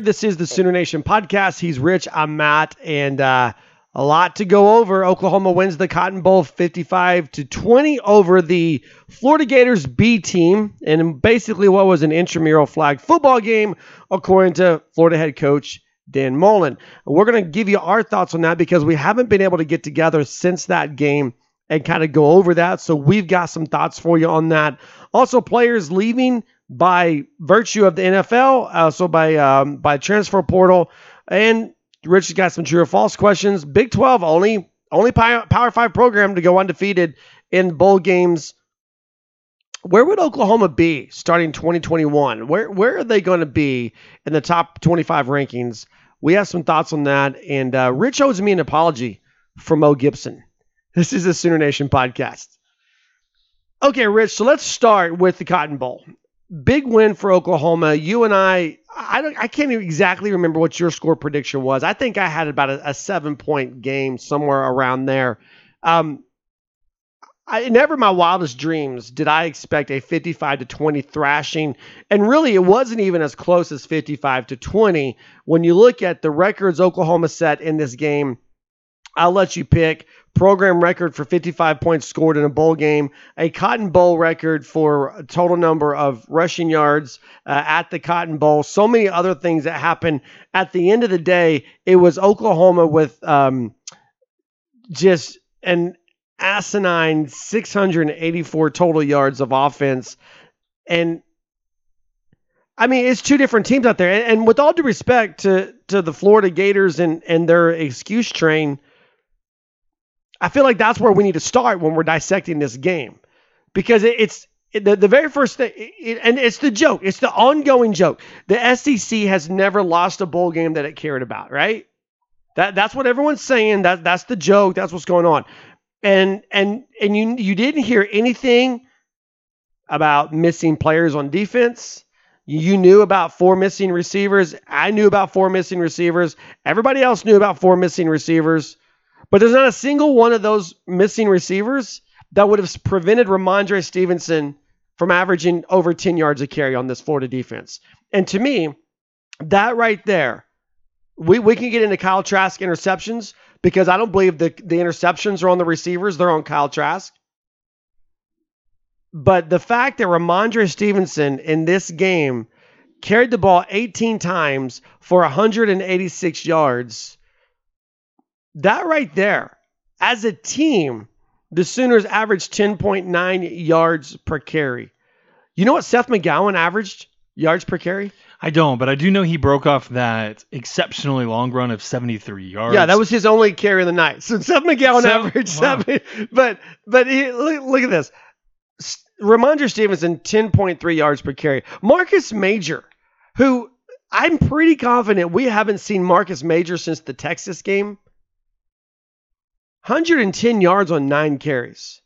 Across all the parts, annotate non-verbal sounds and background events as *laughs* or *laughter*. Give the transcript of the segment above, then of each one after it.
Year. This is the Sooner Nation podcast. He's Rich. I'm Matt. And uh, a lot to go over. Oklahoma wins the Cotton Bowl 55 to 20 over the Florida Gators B team. And basically, what was an intramural flag football game, according to Florida head coach Dan Mullen. We're going to give you our thoughts on that because we haven't been able to get together since that game and kind of go over that. So we've got some thoughts for you on that. Also, players leaving by virtue of the NFL, also by um, by transfer portal, and Rich has got some true or false questions. Big Twelve only only Power Five program to go undefeated in bowl games. Where would Oklahoma be starting 2021? Where where are they going to be in the top 25 rankings? We have some thoughts on that, and uh, Rich owes me an apology for Mo Gibson. This is a Sooner Nation podcast. Okay, Rich. So let's start with the Cotton Bowl big win for Oklahoma. You and I, I don't, I can't exactly remember what your score prediction was. I think I had about a, a seven point game somewhere around there. Um, I never my wildest dreams did I expect a 55 to 20 thrashing, and really it wasn't even as close as 55 to 20. When you look at the records Oklahoma set in this game, I'll let you pick program record for 55 points scored in a bowl game, a Cotton Bowl record for a total number of rushing yards uh, at the Cotton Bowl, so many other things that happened. At the end of the day, it was Oklahoma with um, just an asinine 684 total yards of offense. And I mean, it's two different teams out there. And, and with all due respect to, to the Florida Gators and, and their excuse train, I feel like that's where we need to start when we're dissecting this game, because it, it's it, the the very first thing, it, and it's the joke. It's the ongoing joke. The SEC has never lost a bowl game that it cared about, right? That that's what everyone's saying. That that's the joke. That's what's going on, and and and you you didn't hear anything about missing players on defense. You knew about four missing receivers. I knew about four missing receivers. Everybody else knew about four missing receivers. But there's not a single one of those missing receivers that would have prevented Rhamondre Stevenson from averaging over 10 yards a carry on this Florida defense. And to me, that right there, we, we can get into Kyle Trask interceptions because I don't believe the, the interceptions are on the receivers, they're on Kyle Trask. But the fact that Rhamondre Stevenson in this game carried the ball 18 times for 186 yards that right there, as a team, the Sooners averaged 10.9 yards per carry. You know what Seth McGowan averaged yards per carry? I don't, but I do know he broke off that exceptionally long run of 73 yards. Yeah, that was his only carry of the night. So Seth McGowan Seven- averaged wow. seven, but but he, look, look at this. Rhamondre Stevenson 10.3 yards per carry. Marcus Major, who I'm pretty confident we haven't seen Marcus Major since the Texas game. 110 yards on nine carries.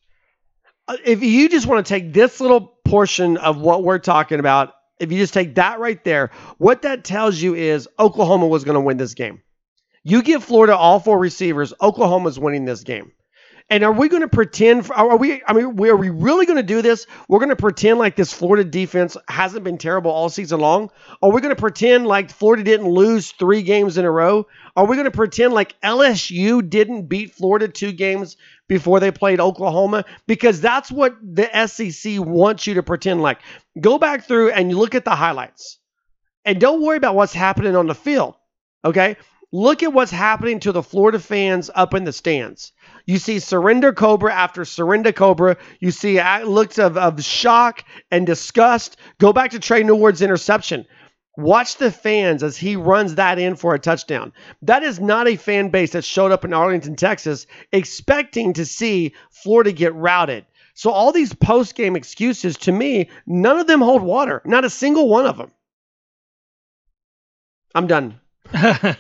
Uh, If you just want to take this little portion of what we're talking about, if you just take that right there, what that tells you is Oklahoma was going to win this game. You give Florida all four receivers, Oklahoma's winning this game. And are we going to pretend? Are we? I mean, are we really going to do this? We're going to pretend like this Florida defense hasn't been terrible all season long. Are we going to pretend like Florida didn't lose three games in a row? Are we going to pretend like LSU didn't beat Florida two games before they played Oklahoma? Because that's what the SEC wants you to pretend like. Go back through and you look at the highlights, and don't worry about what's happening on the field. Okay, Look at what's happening to the Florida fans up in the stands. You see surrender Cobra after surrender Cobra. You see uh, looks of, of shock and disgust. Go back to Tre Norwood's interception. Watch the fans as he runs that in for a touchdown. That is not a fan base that showed up in Arlington, Texas, expecting to see Florida get routed. So all these post game excuses, to me, none of them hold water. Not a single one of them. I'm done. *laughs*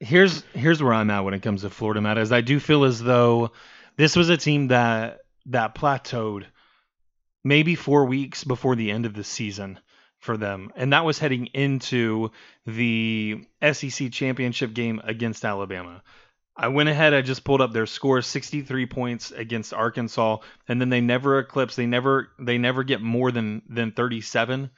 here's here's where I'm at when it comes to Florida, Matt. Is I do feel as though this was a team that that plateaued maybe four weeks before the end of the season for them, and that was heading into the SEC championship game against Alabama. I went ahead. I just pulled up their score: 63 points against Arkansas, and then they never eclipse. They never they never get more than than 37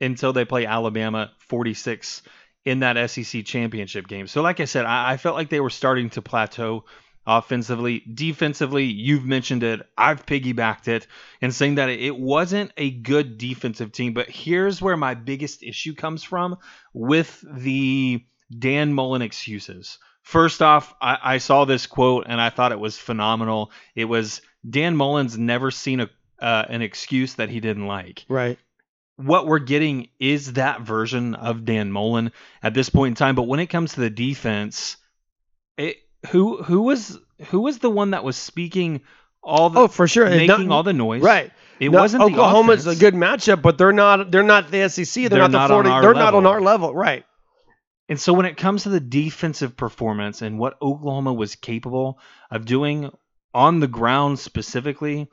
until they play Alabama 46 in that SEC championship game. So, like I said, I, I, felt like they were starting to plateau offensively. Defensively, you've mentioned it. I've piggybacked it and saying that it wasn't a good defensive team. But here's where my biggest issue comes from with the Dan Mullen excuses. First off, I, I saw this quote and I thought it was phenomenal. It was Dan Mullen's never seen a uh, an excuse that he didn't like. Right what we're getting is that version of Dan Mullen at this point in time. But when it comes to the defense, it, who who was who was the one that was speaking all the oh for sure making all the noise right. It no, wasn't Oklahoma's a good matchup, but they're not they're not the SEC. They're, they're not the Florida. They're level. not on our level, right? And so when it comes to the defensive performance and what Oklahoma was capable of doing on the ground specifically,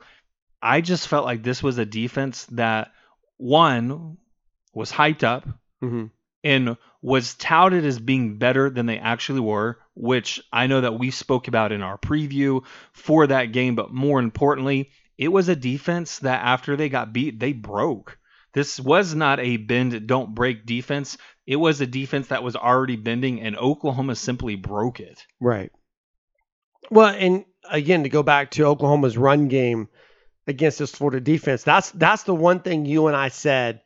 I just felt like this was a defense that one was hyped up mm-hmm. and was touted as being better than they actually were, which I know that we spoke about in our preview for that game. But more importantly, it was a defense that after they got beat, they broke. This was not a bend, don't break defense. It was a defense that was already bending, and Oklahoma simply broke it. Right. Well, and again, to go back to Oklahoma's run game, against this Florida defense. That's that's the one thing you and I said.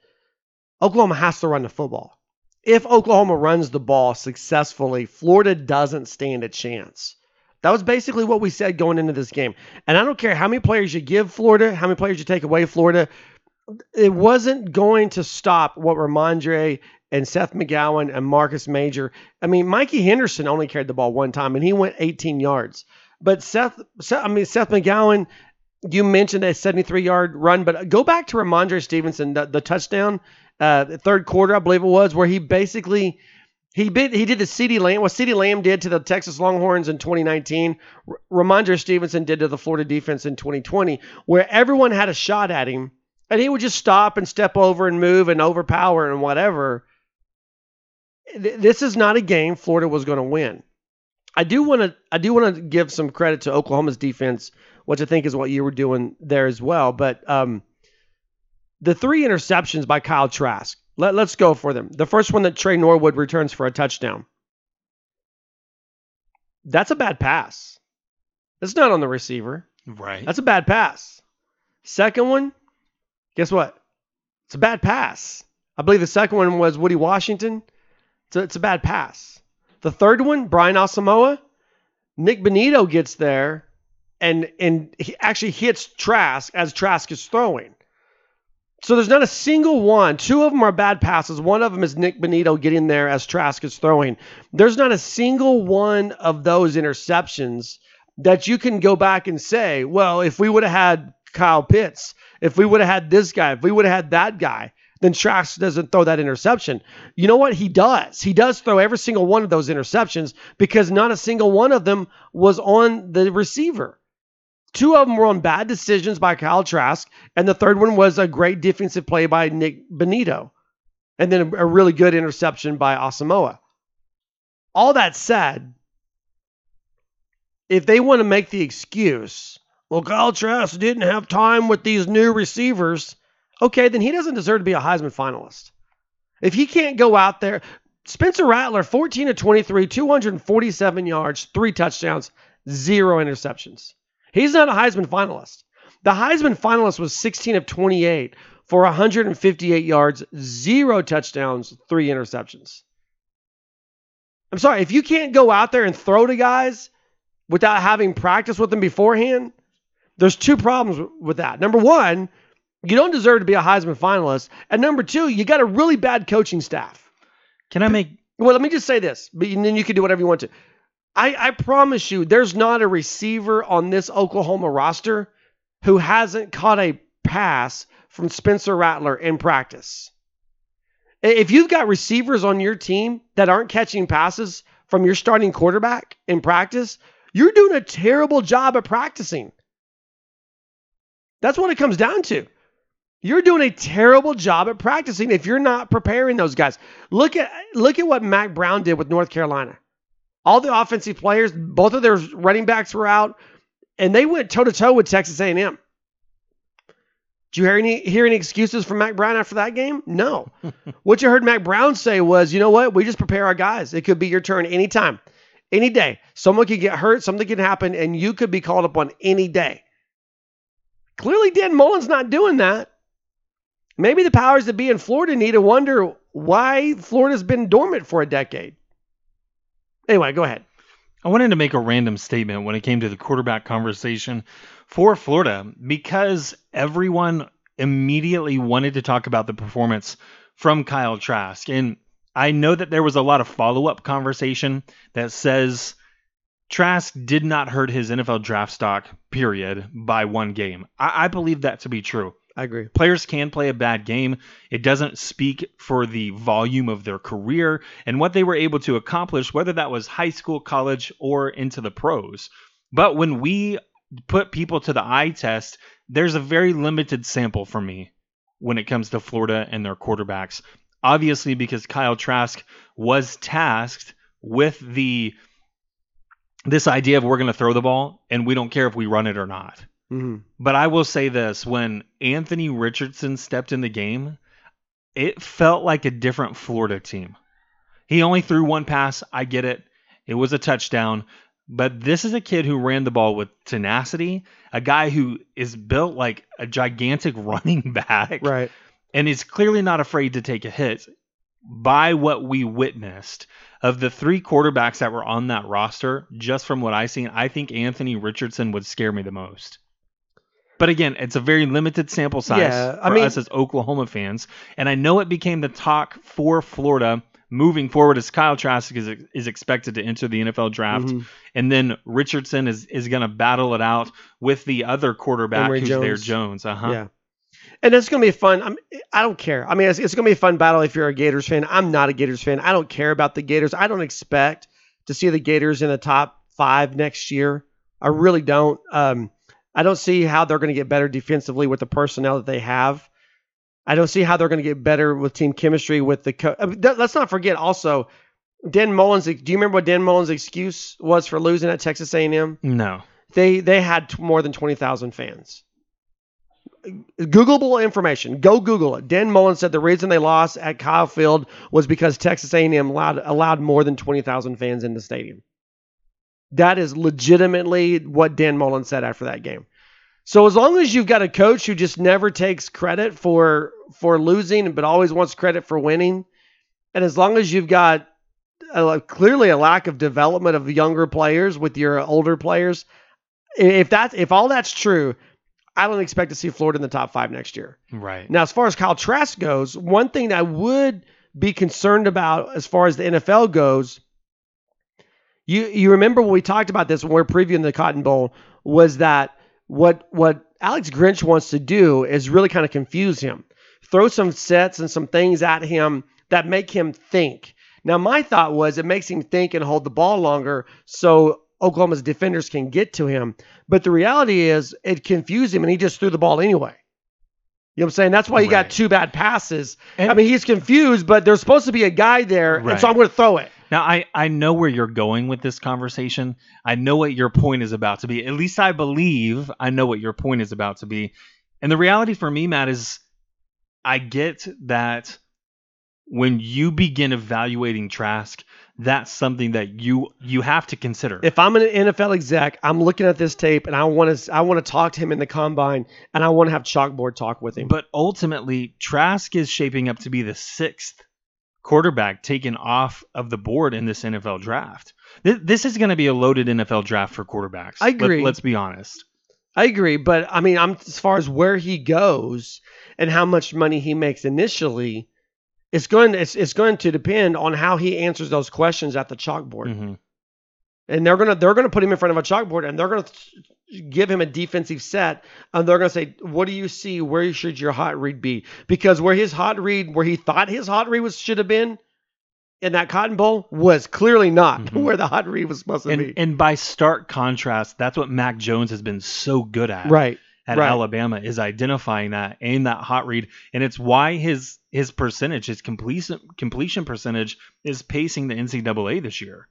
Oklahoma has to run the football. If Oklahoma runs the ball successfully, Florida doesn't stand a chance. That was basically what we said going into this game. And I don't care how many players you give Florida, how many players you take away Florida, it wasn't going to stop what Rhamondre and Seth McGowan and Marcus Major. I mean, Mikey Henderson only carried the ball one time and he went 18 yards. But Seth, Seth I mean, Seth McGowan you mentioned a 73 yard run, but go back to Rhamondre Stevenson, the, the touchdown, uh, the third quarter, I believe it was, where he basically he bit, he did the CeeDee Lamb what CeeDee Lamb did to the Texas Longhorns in 2019. R- Rhamondre Stevenson did to the Florida defense in 2020, where everyone had a shot at him, and he would just stop and step over and move and overpower and whatever. This is not a game Florida was going to win. I do want to I do want to give some credit to Oklahoma's defense which I think is what you were doing there as well. But um, the three interceptions by Kyle Trask, let, let's go for them. The first one that Tre Norwood returns for a touchdown. That's a bad pass. It's not on the receiver. Right. That's a bad pass. Second one, guess what? It's a bad pass. I believe the second one was Woody Washington. It's a, it's a bad pass. The third one, Brian Asamoah. Nick Bonitto gets there and and he actually hits Trask as Trask is throwing. So there's not a single one. Two of them are bad passes. One of them is Nick Bonitto getting there as Trask is throwing. There's not a single one of those interceptions that you can go back and say, well, if we would have had Kyle Pitts, if we would have had this guy, if we would have had that guy, then Trask doesn't throw that interception. You know what? He does. He does throw every single one of those interceptions because not a single one of them was on the receiver. Two of them were on bad decisions by Kyle Trask, and the third one was a great defensive play by Nick Bonitto, and then a, a really good interception by Asamoah. All that said, if they want to make the excuse, well, Kyle Trask didn't have time with these new receivers, okay, then he doesn't deserve to be a Heisman finalist. If he can't go out there, Spencer Rattler, 14 to 23, 247 yards, three touchdowns, zero interceptions. He's not a Heisman finalist. The Heisman finalist was 16 of 28 for 158 yards, zero touchdowns, three interceptions. I'm sorry, if you can't go out there and throw to guys without having practice with them beforehand, there's two problems with that. Number one, you don't deserve to be a Heisman finalist. And number two, you got a really bad coaching staff. Can I make Well, let me just say this, but then you can do whatever you want to. I, I promise you, there's not a receiver on this Oklahoma roster who hasn't caught a pass from Spencer Rattler in practice. If you've got receivers on your team that aren't catching passes from your starting quarterback in practice, you're doing a terrible job at practicing. That's what it comes down to. You're doing a terrible job at practicing if you're not preparing those guys. Look at look at what Mack Brown did with North Carolina. All the offensive players, both of their running backs were out, and they went toe to toe with Texas A&M. Did you hear any hear any excuses from Mack Brown after that game? No. *laughs* what you heard Mack Brown say was, you know what? We just prepare our guys. It could be your turn anytime, any day. Someone could get hurt, something could happen, and you could be called upon any day. Clearly, Dan Mullen's not doing that. Maybe the powers that be in Florida need to wonder why Florida's been dormant for a decade. Anyway, go ahead. I wanted to make a random statement when it came to the quarterback conversation for Florida because everyone immediately wanted to talk about the performance from Kyle Trask. And I know that there was a lot of follow up conversation that says Trask did not hurt his NFL draft stock, period, by one game. I, I believe that to be true. I agree. Players can play a bad game. It doesn't speak for the volume of their career and what they were able to accomplish, whether that was high school, college, or into the pros. But when we put people to the eye test, there's a very limited sample for me when it comes to Florida and their quarterbacks. Obviously, because Kyle Trask was tasked with the this idea of we're going to throw the ball and we don't care if we run it or not. Mm-hmm. But I will say this when Anthony Richardson stepped in the game, it felt like a different Florida team. He only threw one pass. I get it. It was a touchdown. But this is a kid who ran the ball with tenacity, a guy who is built like a gigantic *laughs* running back, Right. and is clearly not afraid to take a hit. By what we witnessed of the three quarterbacks that were on that roster, just from what I seen, I think Anthony Richardson would scare me the most. But again, it's a very limited sample size Yeah, I for mean- us as Oklahoma fans, and I know it became the talk for Florida moving forward as Kyle Trask is, is expected to enter the NFL draft, Mhm. and then Richardson is is going to battle it out with the other quarterback Emory who's there, Jones. Jones. Uh huh. Yeah. And it's going to be fun. I'm, I don't care. I mean, it's, it's going to be a fun battle if you're a Gators fan. I'm not a Gators fan. I don't care about the Gators. I don't expect to see the Gators in the top five next year. I really don't. Um, I don't see how they're going to get better defensively with the personnel that they have. I don't see how they're going to get better with team chemistry with the. Co- I mean, th- let's not forget also, Dan Mullins. Do you remember what Dan Mullins' excuse was for losing at Texas A&M? No. They they had t- more than twenty thousand fans. Googleable information. Go Google it. Dan Mullen said the reason they lost at Kyle Field was because Texas A&M allowed allowed more than twenty thousand fans in the stadium. That is legitimately what Dan Mullen said after that game. So as long as you've got a coach who just never takes credit for for losing, but always wants credit for winning, and as long as you've got a, clearly a lack of development of younger players with your older players, if that's if all that's true, I don't expect to see Florida in the top five next year. Right. Now, as far as Kyle Trask goes, one thing that I would be concerned about as far as the NFL goes, you you remember when we talked about this when we were previewing the Cotton Bowl, was that what what Alex Grinch wants to do is really kind of confuse him, throw some sets and some things at him that make him think. Now, my thought was it makes him think and hold the ball longer, so Oklahoma's defenders can get to him. But the reality is, it confused him, and he just threw the ball anyway. You know what I'm saying? That's why you got two bad passes. And- I mean, he's confused, but there's supposed to be a guy there, and so I'm going to throw it. Now I I know where you're going with this conversation. I know what your point is about to be. At least I believe I know what your point is about to be. And the reality for me, Matt, is I get that when you begin evaluating Trask, that's something that you you have to consider. If I'm an NFL exec, I'm looking at this tape, and I want to I want to talk to him in the combine, and I want to have chalkboard talk with him. But ultimately, Trask is shaping up to be the sixth quarterback taken off of the board in this NFL draft. This, this is going to be a loaded NFL draft for quarterbacks. I agree. Let, us be honest. I agree, but I mean, I'm as far as where he goes and how much money he makes initially, it's going it's it's going to depend on how he answers those questions at the chalkboard. Mm-hmm. And they're gonna they're gonna put him in front of a chalkboard and they're gonna give him a defensive set and they're gonna say, "What do you see? Where should your hot read be?" Because where his hot read, where he thought his hot read was should have been, in that Cotton Bowl was clearly not *laughs* Mhm. where the hot read was supposed to And, be. and by stark contrast, that's what Mac Jones has been so good at. right. at Right. Alabama is identifying that and that hot read, and it's why his his percentage, his completion completion percentage, is pacing the NCAA this year.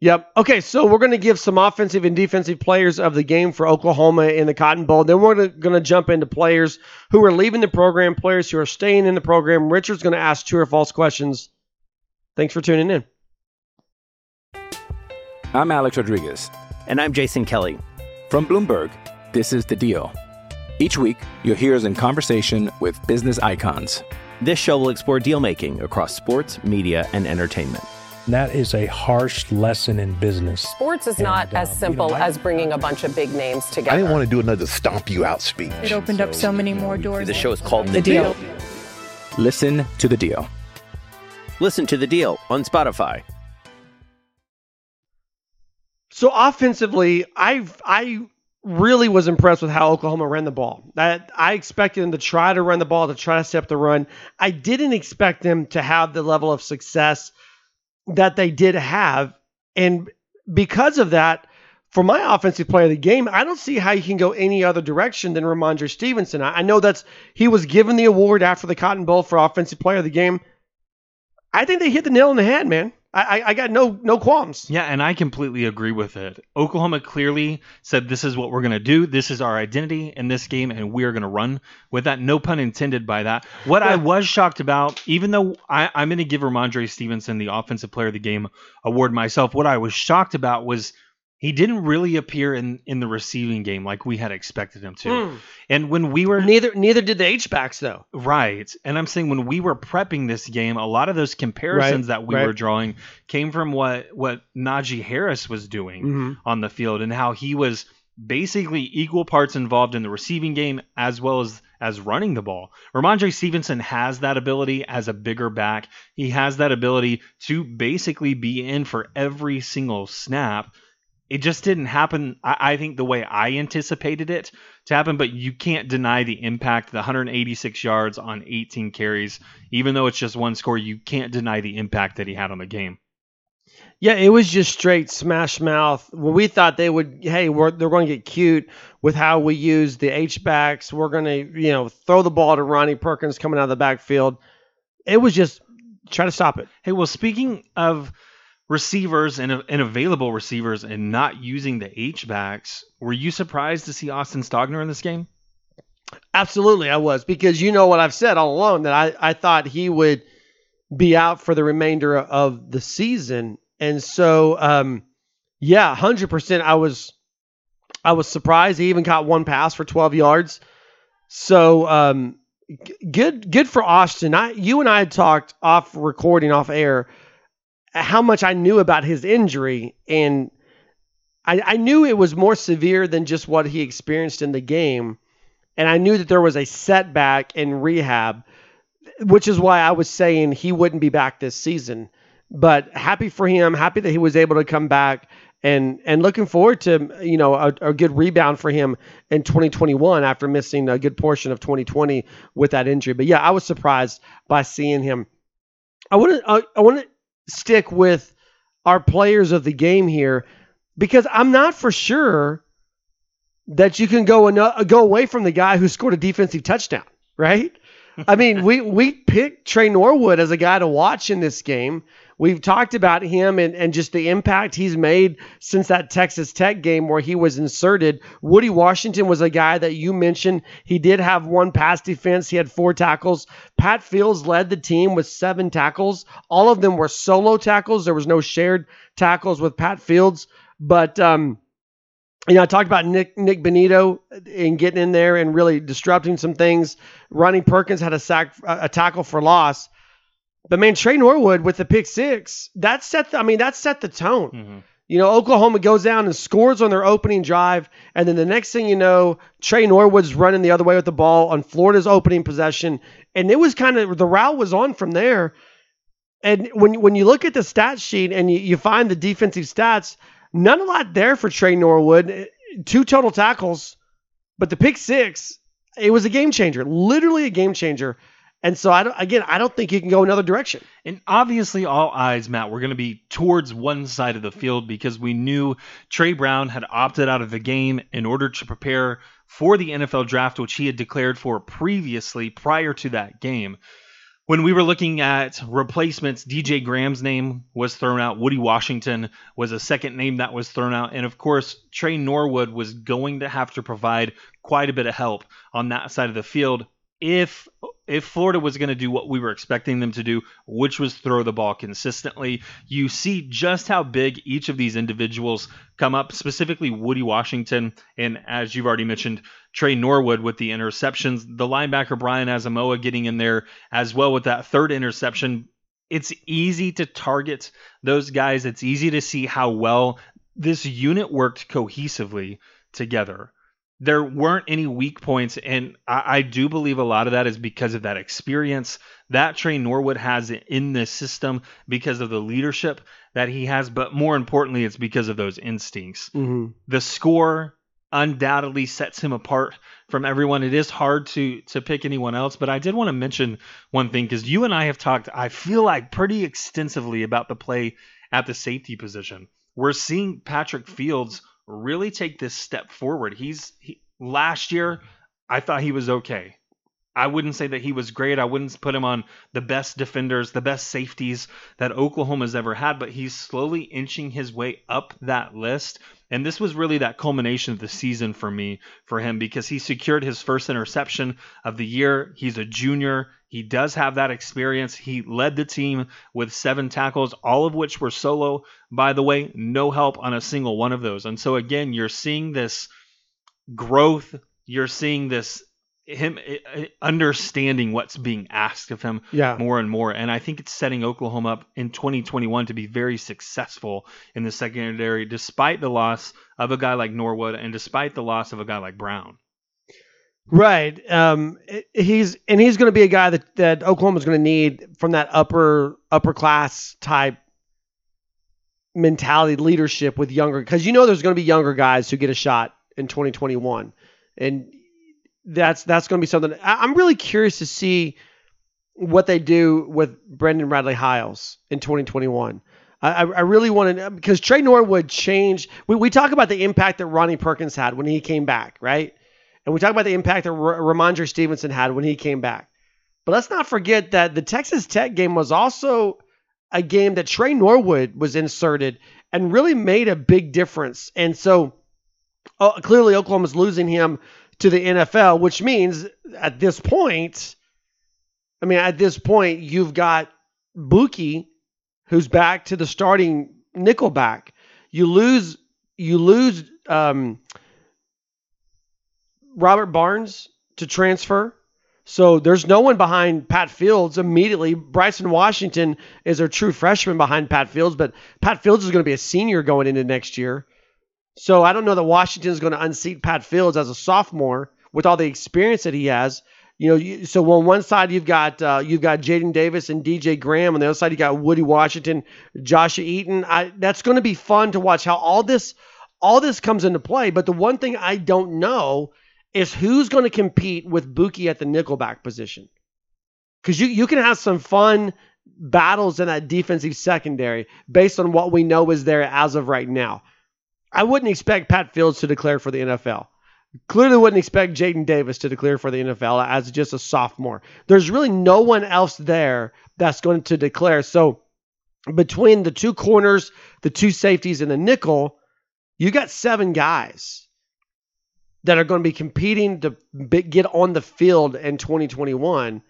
Yep. Okay, so we're going to give some offensive and defensive players of the game for Oklahoma in the Cotton Bowl. Then we're going to jump into players who are leaving the program, players who are staying in the program. Richard's going to ask true or false questions. Thanks for tuning in. I'm Alex Rodriguez. And I'm Jason Kelly. From Bloomberg, this is The Deal. Each week, you'll hear us in conversation with business icons. This show will explore deal making across sports, media, and entertainment. And that is a harsh lesson in business. Sports is And, not uh, as you know, simple I- as bringing a bunch of big names together. I didn't want to do another stomp you out speech. It opened up so many more doors. The show is called The Deal. Listen to The Deal. Listen to the deal on Spotify. So offensively, I I really was impressed with how Oklahoma ran the ball. That I expected them to try to run the ball, to try to step the run. I didn't expect them to have the level of success that they did have, and because of that, for my offensive player of the game, I don't see how you can go any other direction than Rhamondre Stevenson. I, know that's he was given the award after the Cotton Bowl for offensive player of the game. I think they hit the nail on the head, man. I, I, got no no qualms. Yeah, and I completely agree with it. Oklahoma clearly said this is what we're going to do. This is our identity in this game, and we are going to run with that. No pun intended by that. What I was shocked about, even though I, I'm going to give Rhamondre Stevenson the Offensive Player of the Game award myself, what I was shocked about was he didn't really appear in, in the receiving game like we had expected him to. Mm. And when we were Neither neither did the H backs though. Right. And I'm saying when we were prepping this game, a lot of those comparisons Right, that we right. were drawing came from what what Najee Harris was doing Mhm. on the field and how he was basically equal parts involved in the receiving game as well as as running the ball. Rhamondre Stevenson has that ability as a bigger back. He has that ability to basically be in for every single snap. It just didn't happen, I, I think, the way I anticipated it to happen, but you can't deny the impact. The 186 yards on 18 carries, even though it's just one score, you can't deny the impact that he had on the game. Yeah, it was just straight smash mouth. When we thought they would, hey, we're, they're going to get cute with how we use the H backs. We're going to, you know, throw the ball to Ronnie Perkins coming out of the backfield. It was just try to stop it. Hey, well, speaking of receivers and, and available receivers and not using the H backs, were you surprised to see Austin Stogner in this game? Absolutely, I was because you know what I've said all along that I, I thought he would be out for the remainder of the season, and so um, yeah, hundred percent. I was I was surprised. He even caught one pass for twelve yards. So um, good good for Austin. I you and I had talked off recording off air how much I knew about his injury and. I, I knew it was more severe than just what he experienced in the game and I knew that there was a setback in rehab, which is why I was saying he wouldn't be back this season. But happy for him, happy that he was able to come back, and and looking forward to you know a, a good rebound for him in 2021 after missing a good portion of 2020 with that injury. But yeah, I was surprised by seeing him. I want to I, I want to stick with our players of the game here because I'm not for sure that you can go and go away from the guy who scored a defensive touchdown, right? *laughs* I mean, we we picked Tre Norwood as a guy to watch in this game. We've talked about him and, and just the impact he's made since that Texas Tech game where he was inserted. Woody Washington was a guy that you mentioned. He did have one pass defense. He had four tackles. Pat Fields led the team with seven tackles. All of them were solo tackles. There was no shared tackles with Pat Fields. But um, you know, I talked about Nick Nick Bonitto and getting in there and really disrupting some things. Ronnie Perkins had a sack, a tackle for loss. But man, Tre Norwood with the pick six, that set. The, I mean, that set the tone. Mhm. You know, Oklahoma goes down and scores on their opening drive, and then the next thing you know, Tre Norwood's running the other way with the ball on Florida's opening possession, and it was kind of the route was on from there. And when when you look at the stat sheet and you, you find the defensive stats, none a lot there for Tre Norwood. Two total tackles, but the pick six, it was a game changer, literally a game changer. And so I don't, again, I don't think you can go another direction. And obviously, all eyes, Matt, were going to be towards one side of the field because we knew Tre Brown had opted out of the game in order to prepare for the NFL draft, which he had declared for previously prior to that game. When we were looking at replacements, DJ Graham's name was thrown out. Woody Washington was a second name that was thrown out. And of course, Tre Norwood was going to have to provide quite a bit of help on that side of the field if if Florida was going to do what we were expecting them to do, which was throw the ball consistently, you see just how big each of these individuals come up, specifically Woody Washington, and as you've already mentioned, Tre Norwood with the interceptions, the linebacker Brian Asamoah getting in there as well with that third interception. It's easy to target those guys. It's easy to see how well this unit worked cohesively together there weren't any weak points, and I, I, do believe a lot of that is because of that experience that Tre Norwood has in this system, because of the leadership that he has, but more importantly, it's because of those instincts. Mm-hmm. The score undoubtedly sets him apart from everyone. It is hard to to pick anyone else, but I did want to mention one thing because you and I have talked, I feel like pretty extensively about the play at the safety position. We're seeing Patrick Fields really take this step forward. He's he, last year, I thought he was okay. I wouldn't say that he was great. I wouldn't put him on the best defenders, the best safeties that Oklahoma's ever had, but he's slowly inching his way up that list. And this was really that culmination of the season for me, for him, because he secured his first interception of the year. He's a junior. He does have that experience. He led the team with seven tackles, all of which were solo, by the way, no help on a single one of those. And so, again, you're seeing this growth. You're seeing this him eh, eh, understanding what's being asked of him yeah. more and more. And I think it's setting Oklahoma up in 2021 to be very successful in the secondary, despite the loss of a guy like Norwood and despite the loss of a guy like Brown. Right. Um, he's and he's going to be a guy that that Oklahoma's going to need from that upper upper class type mentality leadership with younger because you know there's going to be younger guys who get a shot in 2021 and that's that's going to be something I'm really curious to see what they do with Brendan Radley Hiles in 2021. I, I really want to because Tre Norwood changed. We, we talk about the impact that Ronnie Perkins had when he came back, right? And we talk about the impact that R- Rhamondre Stevenson had when he came back. But let's not forget that the Texas Tech game was also a game that Tre Norwood was inserted and really made a big difference. And so uh, clearly Oklahoma's losing him to the NFL, which means at this point, I mean, at this point, you've got Bookie, who's back to the starting nickelback. You lose, you lose um, Robert Barnes to transfer. So there's no one behind Pat Fields immediately. Bryson Washington is a true freshman behind Pat Fields, but Pat Fields is going to be a senior going into next year. So I don't know that Washington is going to unseat Pat Fields as a sophomore with all the experience that he has. You know, you, so on one side you've got uh, you've got Jaden Davis and DJ Graham, on the other side you got Woody Washington, Joshua Eaton. I, that's going to be fun to watch how all this all this comes into play. But the one thing I don't know is who's going to compete with Bookie at the nickelback position. Because you you can have some fun battles in that defensive secondary based on what we know is there as of right now. I wouldn't expect Pat Fields to declare for the NFL. Clearly wouldn't expect Jaden Davis to declare for the NFL as just a sophomore. There's really no one else there that's going to declare. So between the two corners, the two safeties, and the nickel, you got seven guys that are going to be competing to get on the field in 2021.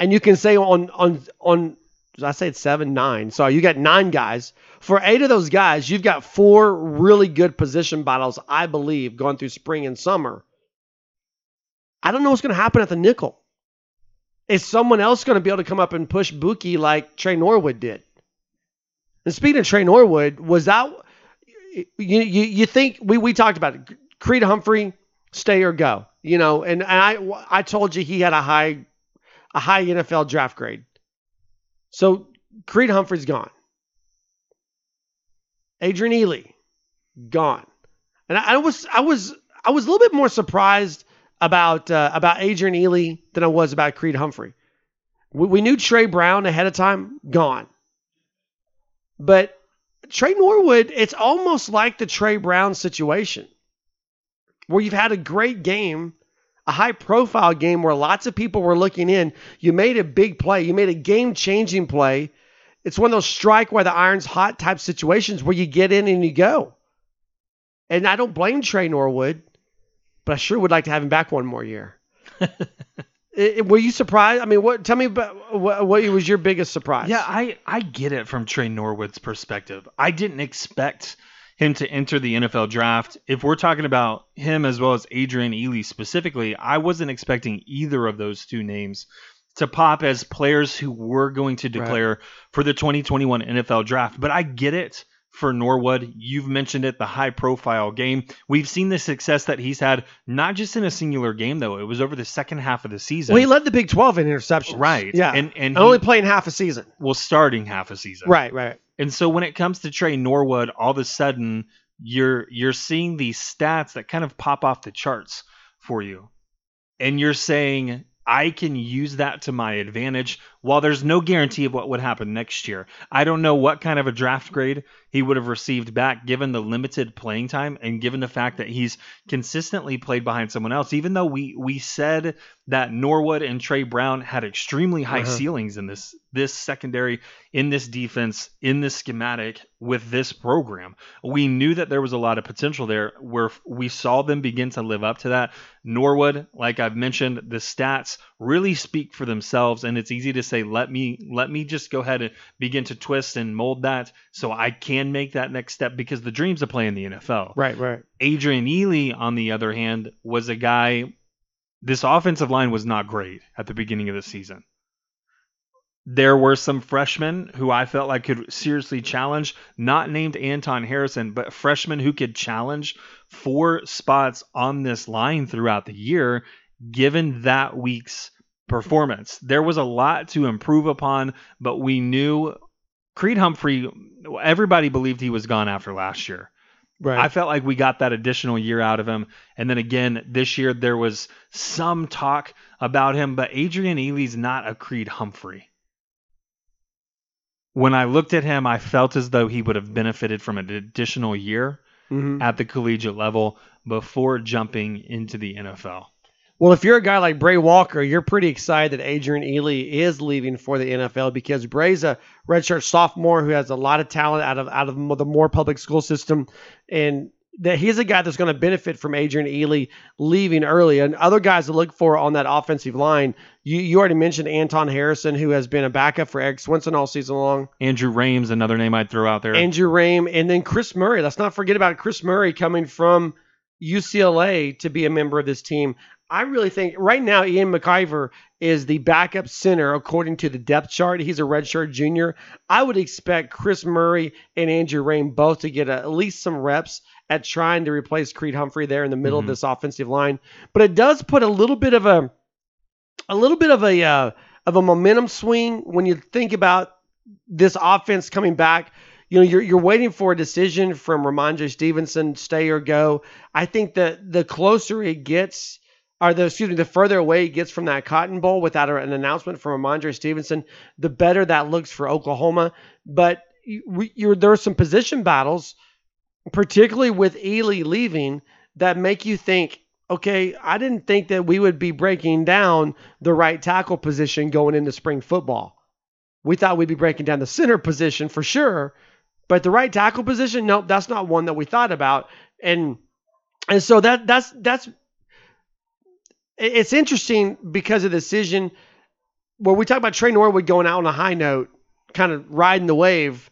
And you can say on on on I said seven, nine. Sorry, you got nine guys. For eight of those guys, you've got four really good position battles, I believe, going through spring and summer. I don't know what's going to happen at the nickel. is someone else going to be able to come up and push Bookie like Tre Norwood did? And speaking of Tre Norwood, was that you you, you think we, we talked about it? Creed Humphrey, stay or go, you know? And, I I told you he had a high a high NFL draft grade. So Creed Humphrey's gone. Adrian Ealy, gone. And I, I was I was I was a little bit more surprised about uh, about Adrian Ealy than I was about Creed Humphrey. We, we knew Tre Brown ahead of time, gone. But Tre Norwood, it's almost like the Tre Brown situation, where you've had a great game, a high profile game where lots of people were looking in. You made a big play, you made a game changing play. It's one of those strike while the iron's hot type situations where you get in and you go. And I don't blame Tre Norwood, but I sure would like to have him back one more year. *laughs* It- were you surprised? I mean, what? Tell me about what, what was your biggest surprise? Yeah, I, I get it from Tre Norwood's perspective. I didn't expect him to enter the NFL draft. If we're talking about him as well as Adrian Ealy specifically, I wasn't expecting either of those two names to pop as players who were going to declare for the 2021 NFL draft. But I get it for Norwood. You've mentioned it, the high profile game. We've seen the success that he's had, not just in a singular game, though. It was over the second half of the season. Well, he led the Big 12 in interceptions. Right. Yeah. And- and only playing half a season. well, starting half a season. Right, right. And so when it comes to Tre Norwood, all of a sudden you're you're seeing these stats that kind of pop off the charts for you. And you're saying I can use that to my advantage while there's no guarantee of what would happen next year. I don't know what kind of a draft grade he would have received back given the limited playing time and given the fact that he's consistently played behind someone else even though we we said that Norwood and Tre Brown had extremely high Uh-huh. ceilings in this this secondary in this defense in this schematic with this program. We knew that there was a lot of potential there where we saw them begin to live up to that. Norwood, like I've mentioned, the stats really speak for themselves and it's easy to say let me let me just go ahead and begin to twist and mold that so I can make that next step because the dreams of playing the NFL. Right, right. Adrian Ealy, on the other hand, was a guy. This offensive line was not great at the beginning of the season. There were some freshmen who I felt like could seriously challenge, not named Anton Harrison, but freshmen who could challenge four spots on this line throughout the year, given that week's performance. There was a lot to improve upon, but we knew Creed Humphrey, everybody believed he was gone after last year. Right. I felt like we got that additional year out of him. And then again, this year there was some talk about him, but Adrian Ealy's not a Creed Humphrey. When I looked at him, I felt as though he would have benefited from an additional year Mhm. at the collegiate level before jumping into the NFL. Well, if you're a guy like Bray Walker, you're pretty excited that Adrian Ealy is leaving for the NFL because Bray's a redshirt sophomore who has a lot of talent out of out of the more public school system, and that he's a guy that's going to benefit from Adrian Ealy leaving early. And other guys to look for on that offensive line, you you already mentioned Anton Harrison, who has been a backup for Erik Swenson all season long. Andrew Rames, another name I'd throw out there. Andrew Raym, and then Chris Murray. Let's not forget about Chris Murray coming from UCLA to be a member of this team. I really think right now Ian McIver is the backup center according to the depth chart. He's a redshirt junior. I would expect Chris Murray and Andrew Raym both to get a, at least some reps at trying to replace Creed Humphrey there in the middle Mhm. of this offensive line. But it does put a little bit of a a little bit of a uh, of a momentum swing when you think about this offense coming back. You know, you're you're waiting for a decision from Rhamondre Stevenson, stay or go. I think that the closer it gets, or the excuse me, the further away he gets from that Cotton Bowl without an announcement from Rhamondre Stevenson, the better that looks for Oklahoma. But you, there are some position battles, particularly with Ealy leaving, that make you think, okay, I didn't think that we would be breaking down the right tackle position going into spring football. We thought we'd be breaking down the center position for sure, but the right tackle position, nope, that's not one that we thought about. And and so that that's that's it's interesting because of the decision where we talk about Tre Norwood going out on a high note, kind of riding the wave.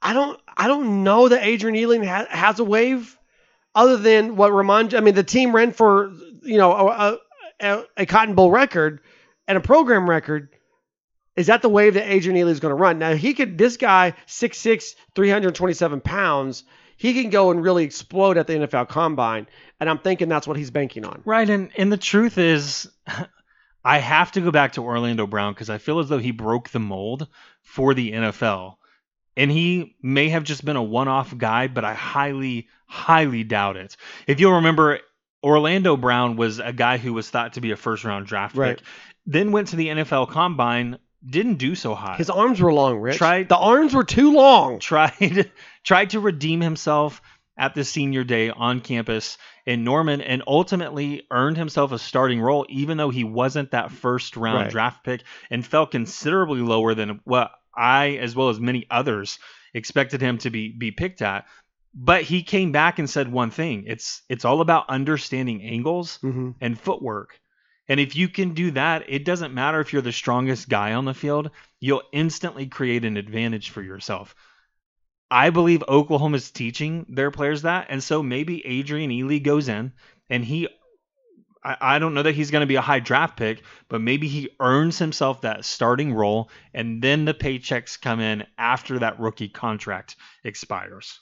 I don't I don't know that Adrian Ealing ha- has a wave other than what Ramon. I mean, the team ran for you know a, a, a Cotton Bowl record, and a program record. Is that the wave that Adrian Ealy is going to run? Now he could. This guy, 6'6", 327 pounds. He can go and really explode at the NFL Combine, and I'm thinking that's what he's banking on. Right, and and the truth is, *laughs* I have to go back to Orlando Brown because I feel as though he broke the mold for the NFL. And he may have just been a one off guy, but I highly, highly doubt it. If you'll remember, Orlando Brown was a guy who was thought to be a first round draft Right. pick, then went to the NFL Combine, didn't do so high. His arms were long, Rich. Tried- the arms were too long. *laughs* tried tried to redeem himself at the senior day on campus in Norman and ultimately earned himself a starting role even though he wasn't that first round Right. draft pick and fell considerably lower than what I as well as many others expected him to be be picked at but he came back and said one thing it's it's all about understanding angles hmm and footwork. And if you can do that, it doesn't matter if you're the strongest guy on the field, you'll instantly create an advantage for yourself. I believe Oklahoma's teaching their players that. And so maybe Adrian Ealy goes in and he, I, I don't know that he's going to be a high draft pick, but maybe he earns himself that starting role and then the paychecks come in after that rookie contract expires.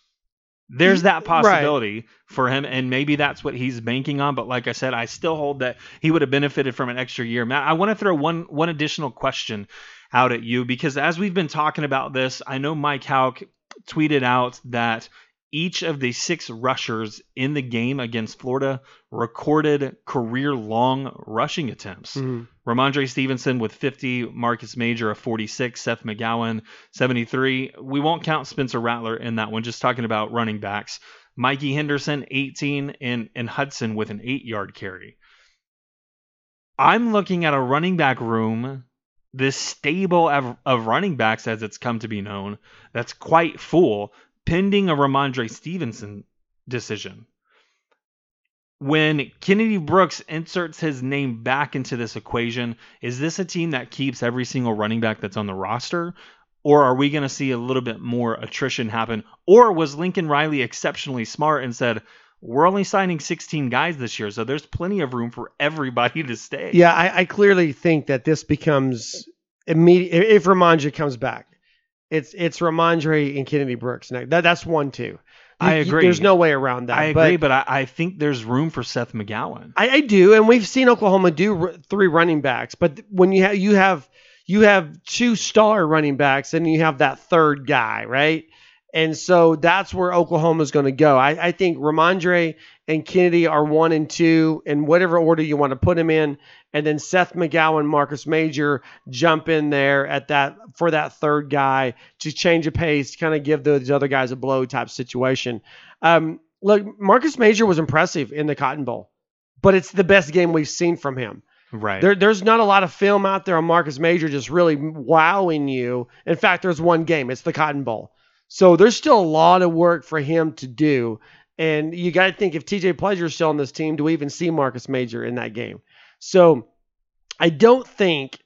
There's mm, that Right. possibility for him, and maybe that's what he's banking on. But like I said, I still hold that he would have benefited from an extra year. Matt, I want to throw one one additional question out at you because as we've been talking about this, I know Mike Hauk tweeted out that each of the six rushers in the game against Florida recorded career long rushing attempts. Mhm. Rhamondre Stevenson with 50, Marcus Major a 46, Seth McGowan 73. We won't count Spencer Rattler in that one, just talking about running backs. Mikey Henderson 18 and and Hudson with an 8-yard carry. I'm looking at a running back room, this stable of, of running backs as it's come to be known, that's quite full, pending a Rhamondre Stevenson decision. When Kennedy Brooks inserts his name back into this equation, is this a team that keeps every single running back that's on the roster? Or are we going to see a little bit more attrition happen? Or was Lincoln Riley exceptionally smart and said, we're only signing 16 guys this year, so there's plenty of room for everybody to stay? Yeah, I, I clearly think that this becomes immediate if Rhamondre comes back. It's it's Rhamondre and Kennedy Brooks. Now, that, that's one two. I agree. There's no way around that. I agree, but, I, I think there's room for Seth McGowan. I, I do, and we've seen Oklahoma do r- three running backs. But when you have you have you have two star running backs, and you have that third guy, right? And so that's where Oklahoma's going to go. I, I think Rhamondre and Kennedy are one and two in whatever order you want to put them in, and then Seth McGowan, Marcus Major jump in there at that for that third guy to change a pace, kind of give those other guys a blow type situation. Um, look, Marcus Major was impressive in the Cotton Bowl, but it's the best game we've seen from him. Right. There, there's not a lot of film out there on Marcus Major just really wowing you. In fact, there's one game. It's the Cotton Bowl. So there's still a lot of work for him to do. And you got to think if TJ Pleasure is still on this team, do we even see Marcus Major in that game? So I don't think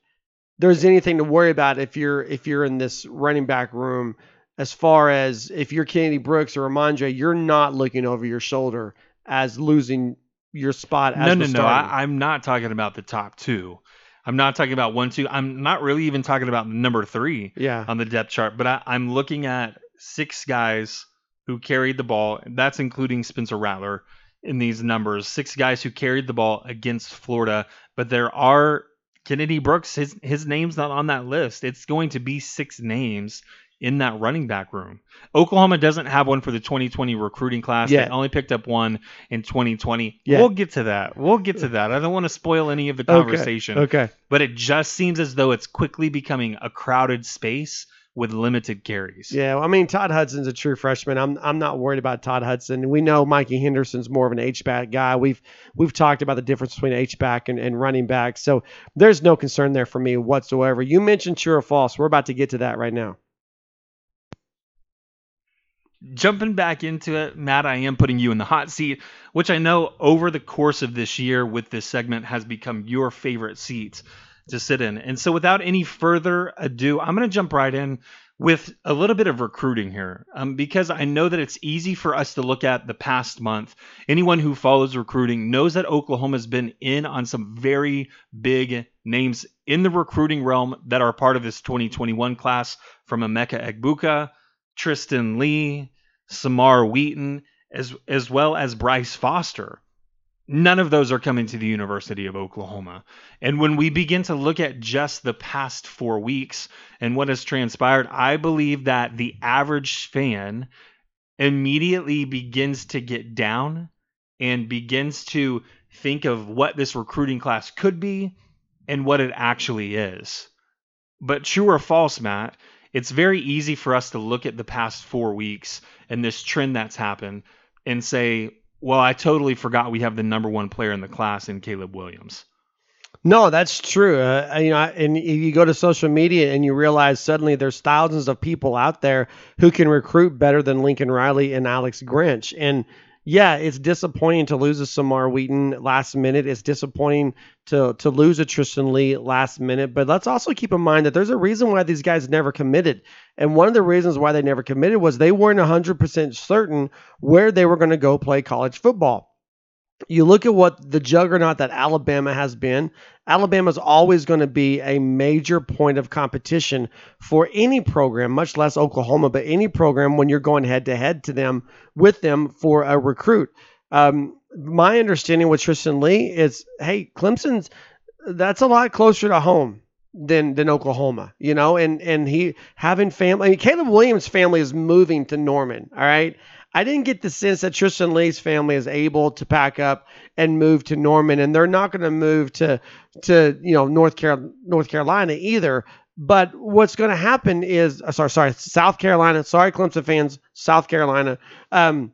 there's anything to worry about if you're if you're in this running back room as far as if you're Kennedy Brooks or Rhamondre, you're not looking over your shoulder as losing your spot as no, no, no. I, I'm not talking about the top two. I'm not talking about one, two. I'm not really even talking about number three yeah. on the depth chart, but I, I'm looking at six guys who carried the ball. That's including Spencer Rattler in these numbers. Six guys who carried the ball against Florida, but there are Kennedy Brooks. His his name's not on that list. It's going to be six names in that running back room. Oklahoma doesn't have one for the 2020 recruiting class. Yeah. They only picked up one in 2020. Yeah. We'll get to that. We'll get to that. I don't want to spoil any of the conversation Okay. but it just seems as though it's quickly becoming a crowded space with limited carries. Yeah, I mean Todd Hudson's a true freshman. I'm I'm not worried about Todd Hudson. We know Mikey Henderson's more of an H back guy. We've we've talked about the difference between H back and, and running back. So there's no concern there for me whatsoever. You mentioned true or false. We're about to get to that right now. Jumping back into it, Matt, I am putting you in the hot seat, which I know over the course of this year with this segment has become your favorite seat to sit in. And so without any further ado, I'm going to jump right in with a little bit of recruiting here um, because I know that it's easy for us to look at the past month. Anyone who follows recruiting knows that Oklahoma's been in on some very big names in the recruiting realm that are part of this 2021 class from Emeka Egbuka, Tristan Leigh, Samar Wheaton, as as well as Bryce Foster. None of those are coming to the University of Oklahoma. And when we begin to look at just the past four weeks and what has transpired, I believe that the average fan immediately begins to get down and begins to think of what this recruiting class could be and what it actually is. But true or false, Matt, it's very easy for us to look at the past four weeks and this trend that's happened and say, well, I totally forgot we have the number one player in the class in Caleb Williams. No, that's true. Uh, you know, and you go to social media and you realize suddenly there's thousands of people out there who can recruit better than Lincoln Riley and Alex Grinch. And yeah, it's disappointing to lose a Samar Wheaton last minute. It's disappointing to to lose a Tristan Leigh last minute. But let's also keep in mind that there's a reason why these guys never committed. And one of the reasons why they never committed was they weren't 100% certain where they were going to go play college football you look at what the juggernaut that Alabama has been. Alabama is always going to be a major point of competition for any program, much less Oklahoma, but any program when you're going head to head to them with them for a recruit. Um, my understanding with Tristan Leigh is, hey, Clemson's that's a lot closer to home than than Oklahoma, you know, and and he having family. I mean, Caleb Williams' family is moving to Norman. All right, I didn't get the sense that Tristan Leigh's family is able to pack up and move to Norman, and they're not going to move to to you know North Carolina, North Carolina either. But what's going to happen is, uh, sorry, sorry, South Carolina. Sorry, Clemson fans, South Carolina. Um,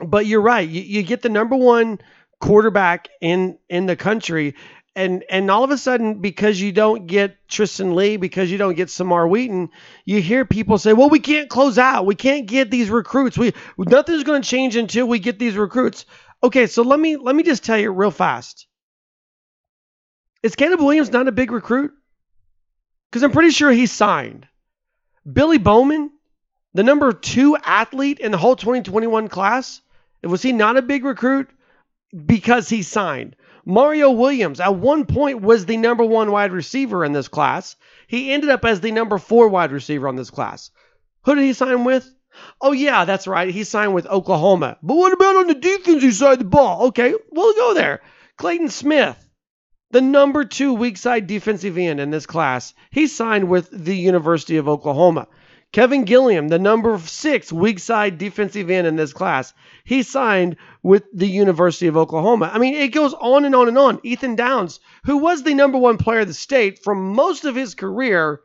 but you're right. You, you get the number one quarterback in in the country, and and all of a sudden because you don't get Tristan Leigh because you don't get Samar Wheaton, you hear people say, "Well, we can't close out. We can't get these recruits. We nothing's going to change until we get these recruits." Okay, so let me let me just tell you real fast. Is Caleb Williams not a big recruit? Because I'm pretty sure he's signed. Billy Bowman, the number two athlete in the whole 2021 class, was he not a big recruit? Because he signed. Mario Williams at one point was the number one wide receiver in this class. He ended up as the number four wide receiver on this class. Who did he sign with? Oh, yeah, that's right. He signed with Oklahoma. But what about on the defensive side of the ball? Okay, we'll go there. Clayton Smith, the number two weak side defensive end in this class, he signed with the University of Oklahoma. Kelvin Gilliam, the number six weak side defensive end in this class, he signed with the University of Oklahoma. I mean, it goes on and on and on. Ethan Downs, who was the number one player of the state for most of his career,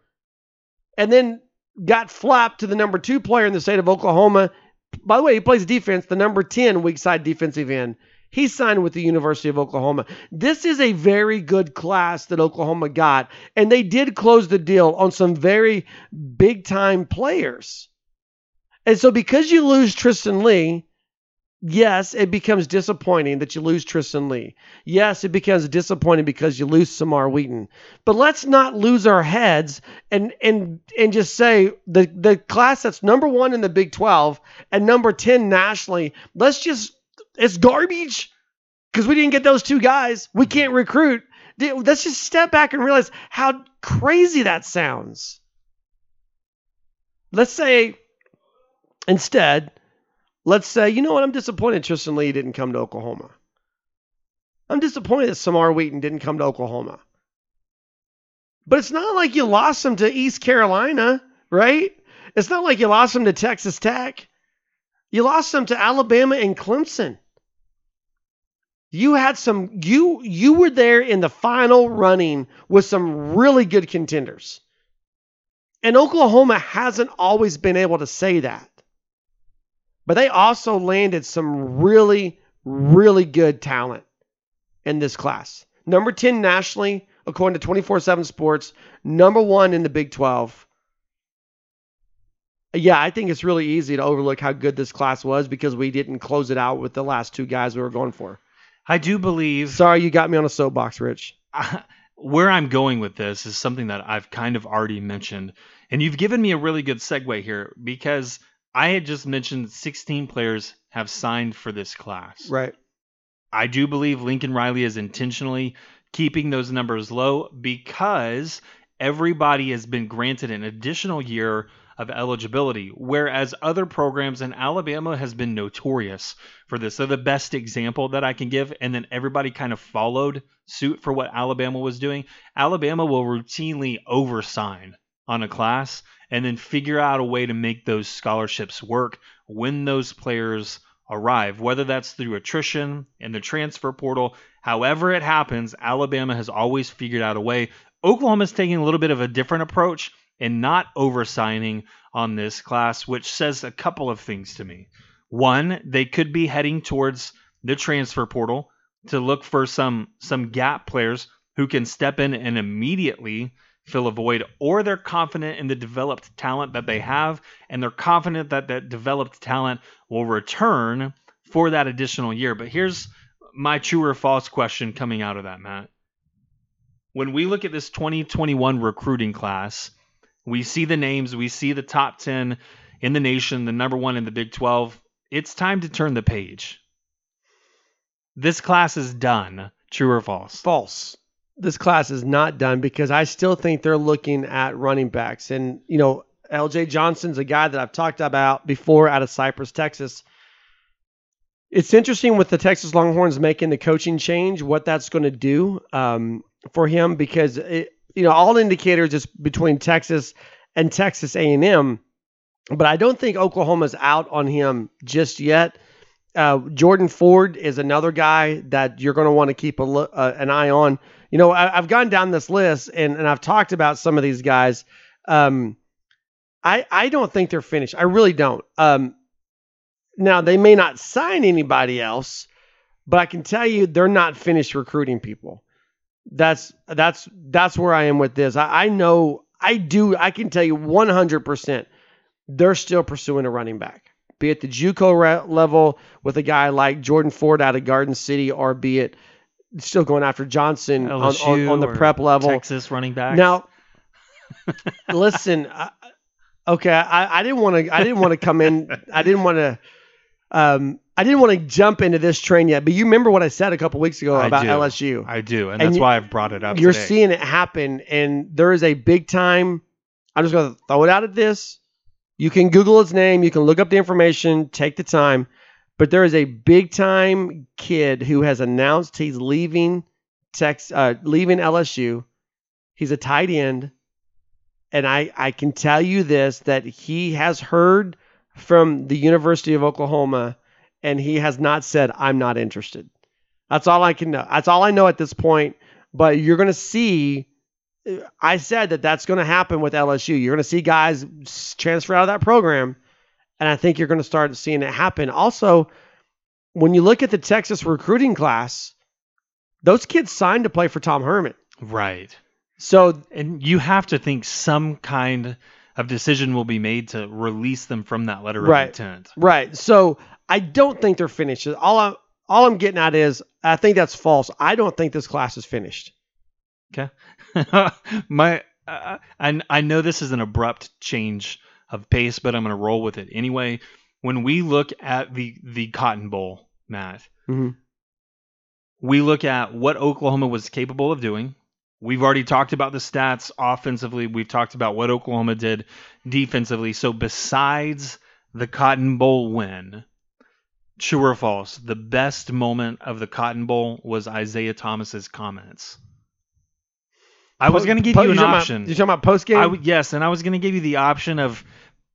and then got flapped to the number two player in the state of Oklahoma. By the way, he plays defense, the number 10 weak side defensive end. He signed with the University of Oklahoma. This is a very good class that Oklahoma got, and they did close the deal on some very big time players. And so, because you lose Tristan Leigh, yes, it becomes disappointing that you lose Tristan Leigh. Yes, it becomes disappointing because you lose Samar Wheaton. But let's not lose our heads and and and just say the the class that's number one in the Big 12 and number 10 nationally. Let's just it's garbage because we didn't get those two guys. We mm-hmm. can't recruit. Let's just step back and realize how crazy that sounds. Let's say instead, let's say, you know what? I'm disappointed Tristan Leigh didn't come to Oklahoma. I'm disappointed that Samar Wheaton didn't come to Oklahoma. But it's not like you lost him to East Carolina, right? It's not like you lost him to Texas Tech. You lost him to Alabama and Clemson. You had some you you were there in the final running with some really good contenders. And Oklahoma hasn't always been able to say that. But they also landed some really really good talent in this class. Number 10 nationally according to 24/7 Sports, number 1 in the Big 12. Yeah, I think it's really easy to overlook how good this class was because we didn't close it out with the last two guys we were going for. I do believe. Sorry, you got me on a soapbox, Rich. *laughs* where I'm going with this is something that I've kind of already mentioned, and you've given me a really good segue here because I had just mentioned 16 players have signed for this class. Right. I do believe Lincoln Riley is intentionally keeping those numbers low because everybody has been granted an additional year of eligibility, whereas other programs in Alabama has been notorious for this. They're the best example that I can give, and then everybody kind of followed suit for what Alabama was doing. Alabama will routinely oversign on a class and then figure out a way to make those scholarships work when those players arrive, whether that's through attrition in the transfer portal. However, it happens, Alabama has always figured out a way. Oklahoma's taking a little bit of a different approach and not oversigning on this class, which says a couple of things to me. One, they could be heading towards the transfer portal to look for some some gap players who can step in and immediately fill a void, or they're confident in the developed talent that they have, and they're confident that that developed talent will return for that additional year. But here's my true or false question coming out of that, Matt. When we look at this 2021 recruiting class, we see the names, we see the top 10 in the nation, the number one in the Big 12. It's time to turn the page. This class is done. True or false? False this class is not done because I still think they're looking at running backs. And, you know, LJ Johnson's a guy that I've talked about before out of Cypress, Texas. It's interesting with the Texas Longhorns making the coaching change, what that's going to do um, for him because, it, you know, all indicators is between Texas and Texas A&M. But I don't think Oklahoma's out on him just yet. Uh, Jordan Ford is another guy that you're going to want to keep a uh, an eye on you know, I, have gone down this list and, and I've talked about some of these guys. Um, I I don't think they're finished. I really don't. Um, now they may not sign anybody else, but I can tell you they're not finished recruiting people. That's that's that's where I am with this. I, I know I do. I can tell you 100 percent they're still pursuing a running back, be it the JUCO re- level with a guy like Jordan Ford out of Garden City, or be it still going after Johnson on, on, on, the prep level. Texas running back. Now, listen, I, okay, I, I didn't want to. I didn't want to come in. I didn't want to. Um, I didn't want to jump into this train yet, but you remember what I said a couple weeks ago I about do. LSU. I do, and, and that's you, why I've brought it up. You're today. seeing it happen, and there is a big time. I'm just going to throw it out at this. You can Google his name. You can look up the information. Take the time. But there is a big time kid who has announced he's leaving Tex, uh, leaving LSU. He's a tight end, and I I can tell you this that he has heard from the University of Oklahoma, and he has not said I'm not interested. That's all I can know. That's all I know at this point. But you're going to see. I said that that's going to happen with LSU. You're going to see guys transfer out of that program and I think you're going to start seeing it happen. Also, when you look at the Texas recruiting class, those kids signed to play for Tom Herman. Right. So, and you have to think some kind of decision will be made to release them from that letter right, of intent. Right. So, I don't think they're finished. All I'm all I'm getting at is I think that's false. I don't think this class is finished. Okay. *laughs* My uh, I I know this is an abrupt change of pace, but I'm going to roll with it anyway. When we look at the the Cotton Bowl, Matt, mm-hmm. we look at what Oklahoma was capable of doing. We've already talked about the stats offensively. We've talked about what Oklahoma did defensively. So besides the Cotton Bowl win, true or false, the best moment of the Cotton Bowl was Isaiah Thomas's comments. I was going to give po- you an option. About, you're talking about post game? W- yes, and I was going to give you the option of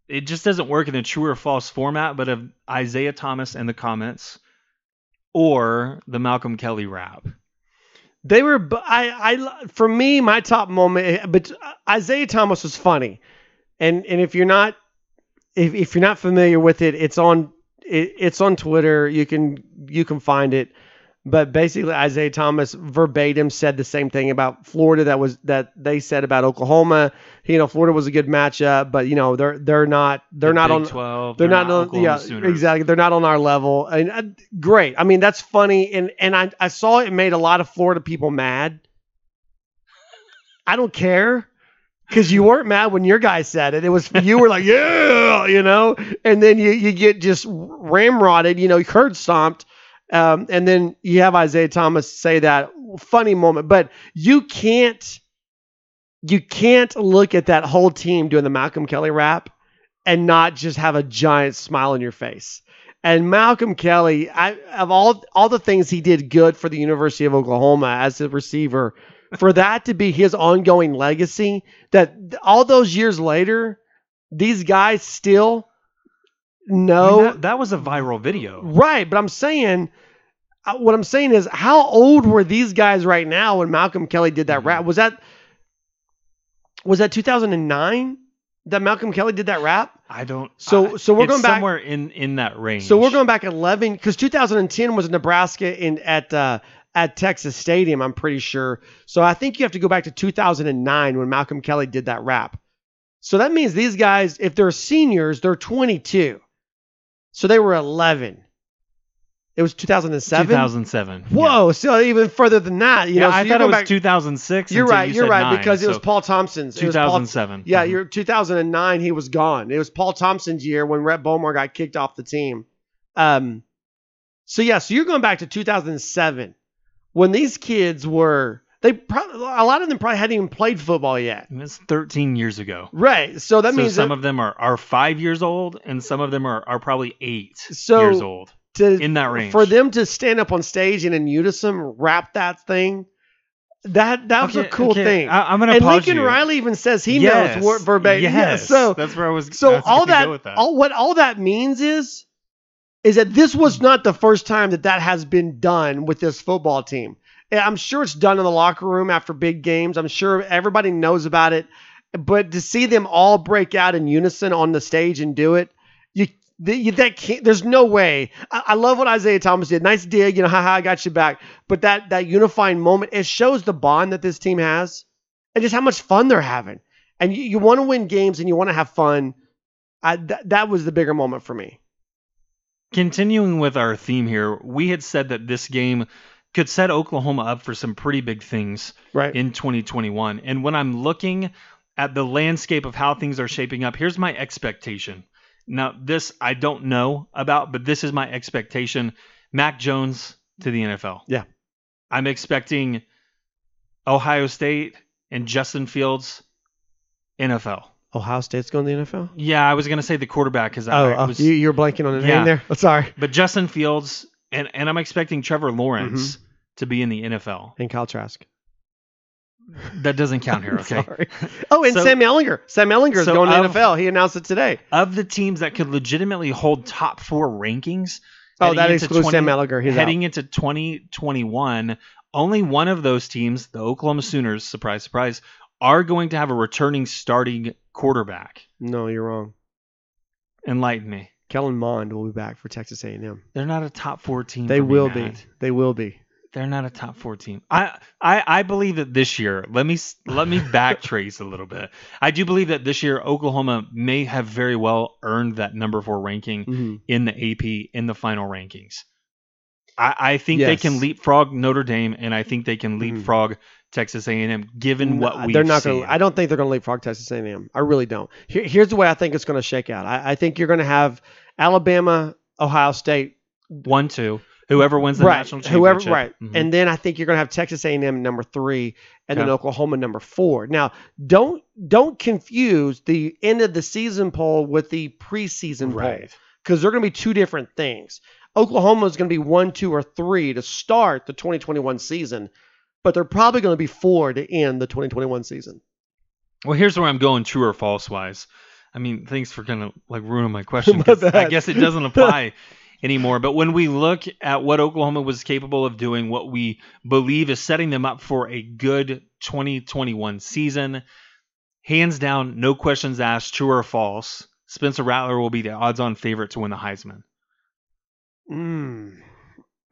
it just doesn't work in a true or false format, but of Isaiah Thomas and the comments or the Malcolm Kelly rap. They were, I, I, for me, my top moment, eh, but Isaiah Thomas was funny, and and if you're not, if, if you're not familiar with it, it's on, it, it's on Twitter. You can you can find it. But basically, Isaiah Thomas verbatim said the same thing about Florida that was that they said about Oklahoma. You know, Florida was a good matchup, but you know they're they're not they're the not Big on 12, they're, they're not, on yeah Sooners. exactly they're not on our level. And uh, great, I mean that's funny, and and I I saw it made a lot of Florida people mad. I don't care because you weren't mad when your guy said it. It was you were like yeah, you know, and then you you get just ramrodded, you know, curd stomped um, and then you have Isaiah Thomas say that funny moment. But you can't you can't look at that whole team doing the Malcolm Kelly rap and not just have a giant smile on your face. And Malcolm Kelly, I, of all all the things he did good for the University of Oklahoma as a receiver, for that to be his ongoing legacy, that all those years later, these guys still know I mean, that, that was a viral video. Right, but I'm saying uh, what I'm saying is how old were these guys right now when Malcolm Kelly did that rap? Was that was that 2009 that Malcolm Kelly did that rap? I don't. So I- so we're going back somewhere in in that range. So we're going back 11 because 2010 was in Nebraska in at uh, at Texas Stadium. I'm pretty sure. So I think you have to go back to 2009 when Malcolm Kelly did that rap. So that means these guys, if they're seniors, they're 22. So they were 11. It was 2007. 2007. yeah. Whoa! So even further than that, you Yeah, know. so I thought it was back- 2006. You're right. you You're said right nine, because it was so Paul Thompson's. It was Paul- 2007. yeah, Mhm. you're 2009. He was gone. It was Paul Thompson's year when Rhett Bomar got kicked off the team. Um, so yeah, so you're going back to 2007 when these kids were they probably a lot of them probably hadn't even played football yet. It's 13 years ago. Right. So that so means some that of them are, are five years old, and some of them are, are probably eight So, years old. to in that range. for them to stand up on stage and in unison rap that thing. That that was a cool okay, thing. I- I'm gonna and Lincoln you. Riley even says he Yes, knows word verbatim. Yeah, Yes, so that's where I was. I So was all that, that. all what all that means is, is that this was not the first time that that has been done with this football team. I'm sure it's done in the locker room after big games. I'm sure everybody knows about it, but to see them all break out in unison on the stage and do it, you. you- That can't, there's no way. I, I love what Isaiah Thomas did. Nice dig, you know, haha, I got you back. But that that unifying moment, it shows the bond that this team has, and just how much fun they're having. And you, you want to win games and you want to have fun. I, th- that was the bigger moment for me. Continuing with our theme here, we had said that this game could set Oklahoma up for some pretty big things Right. in 2021. And when I'm looking at the landscape of how things are shaping up, here's my expectation. Now, this I don't know about, but this is my expectation. Mac Jones to the NFL. Yeah. I'm expecting Ohio State and Justin Fields NFL. Ohio State's going to the NFL. Yeah, I was gonna say the quarterback because Oh, I, oh, was, you, you're blanking on the Yeah. name there. Oh, *laughs* sorry. but Justin Fields and and I'm expecting Trevor Lawrence Mm-hmm. to be in the NFL. And Kyle Trask. That doesn't count here, *laughs* okay? Sorry. Oh, and So- Sam Ehlinger. Sam Ehlinger is so going to of- the NFL. He announced it today. Of the teams that could legitimately hold top four rankings, Oh, that excludes Sam Ehlinger. He's heading into 2021, only one of those teams, the Oklahoma Sooners, surprise, surprise, are going to have a returning starting quarterback. No, you're wrong. Enlighten me. Kellen Mond will be back for Texas A&M. They're not a top four team. They for me, will be. They will be. They're not a top four team. I, I I believe that this year. Let me let me *laughs* backtrace a little bit. I do believe that this year Oklahoma may have very well earned that number four ranking Mhm. in the AP in the final rankings. I, I think they can leapfrog Notre Dame, and I think they can leapfrog Texas A&M, given what No, we they're not seen. going. I don't think they're going to leapfrog Texas A&M. I really don't. Here, here's the way I think it's going to shake out. I, I think you're going to have Alabama, Ohio State, One, two. Whoever wins the right, national whoever, championship. right, Mhm. and then I think you're going to have Texas A&M number three, and then Oklahoma number four. Now, don't don't confuse the end of the season poll with the preseason poll because they're going to be two different things. Oklahoma is going to be one, two, or three to start the 2021 season, but they're probably going to be four to end the 2021 season. Well, here's where I'm going true or false wise. I mean, thanks for kind of like ruining my *laughs* question. My I guess it doesn't *laughs* apply anymore. But when we look at what Oklahoma was capable of doing, what we believe is setting them up for a good 2021 season, hands down, no questions asked, true or false, Spencer Rattler will be the odds-on favorite to win the Heisman. Mm.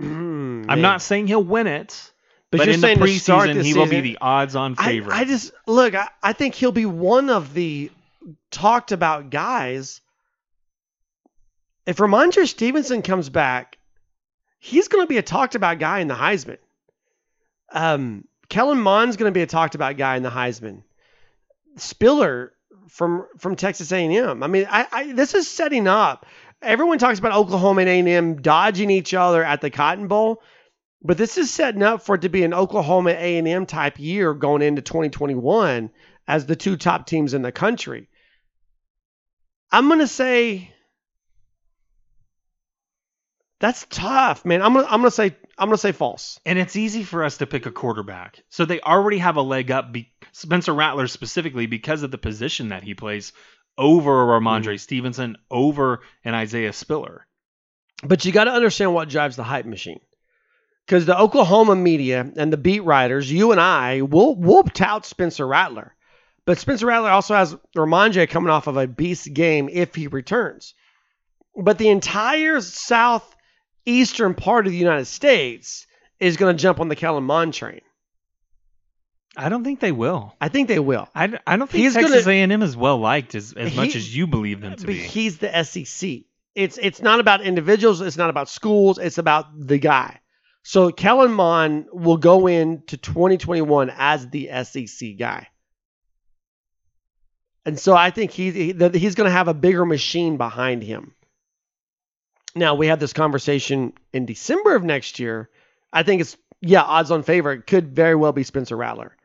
Mm, I'm man. not saying he'll win it, But but, you're in the saying to start preseason, he will be the odds-on I, favorite. I just look. I, I think he'll be one of the talked about guys. If Rhamondre Stevenson comes back, he's going to be a talked about guy in the Heisman. Um, Kellen Mond's going to be a talked about guy in the Heisman. Spiller from from Texas A&M. I mean, I, I this is setting up. Everyone talks about Oklahoma and A&M dodging each other at the Cotton Bowl. But this is setting up for it to be an Oklahoma A&M type year going into 2021 as the two top teams in the country. I'm going to say that's tough, man. I'm going to I'm to say I'm going to say false. And it's easy for us to pick a quarterback. So they already have a leg up, be- Spencer Rattler specifically, because of the position that he plays over Rhamondre Mm-hmm. Stevenson, over an Isaiah Spiller. But you got to understand what drives the hype machine. Because the Oklahoma media and the beat writers, you and I, will will tout Spencer Rattler. But Spencer Rattler also has Rhamondre coming off of a beast game if he returns. But the entire southeastern part of the United States is going to jump on the Kellen Mond train. I don't think they will. I think they will. I, I don't think He's Texas gonna- A&M is well liked as, as much as you believe them to be. he's the SEC. It's it's not about individuals. It's not about schools. It's about the guy. So Kellen Mond will go into 2021 as the SEC guy, and so I think he, he he's going to have a bigger machine behind him. Now we had this conversation in December of next year. I think it's yeah, odds on favorite could very well be Spencer Rattler.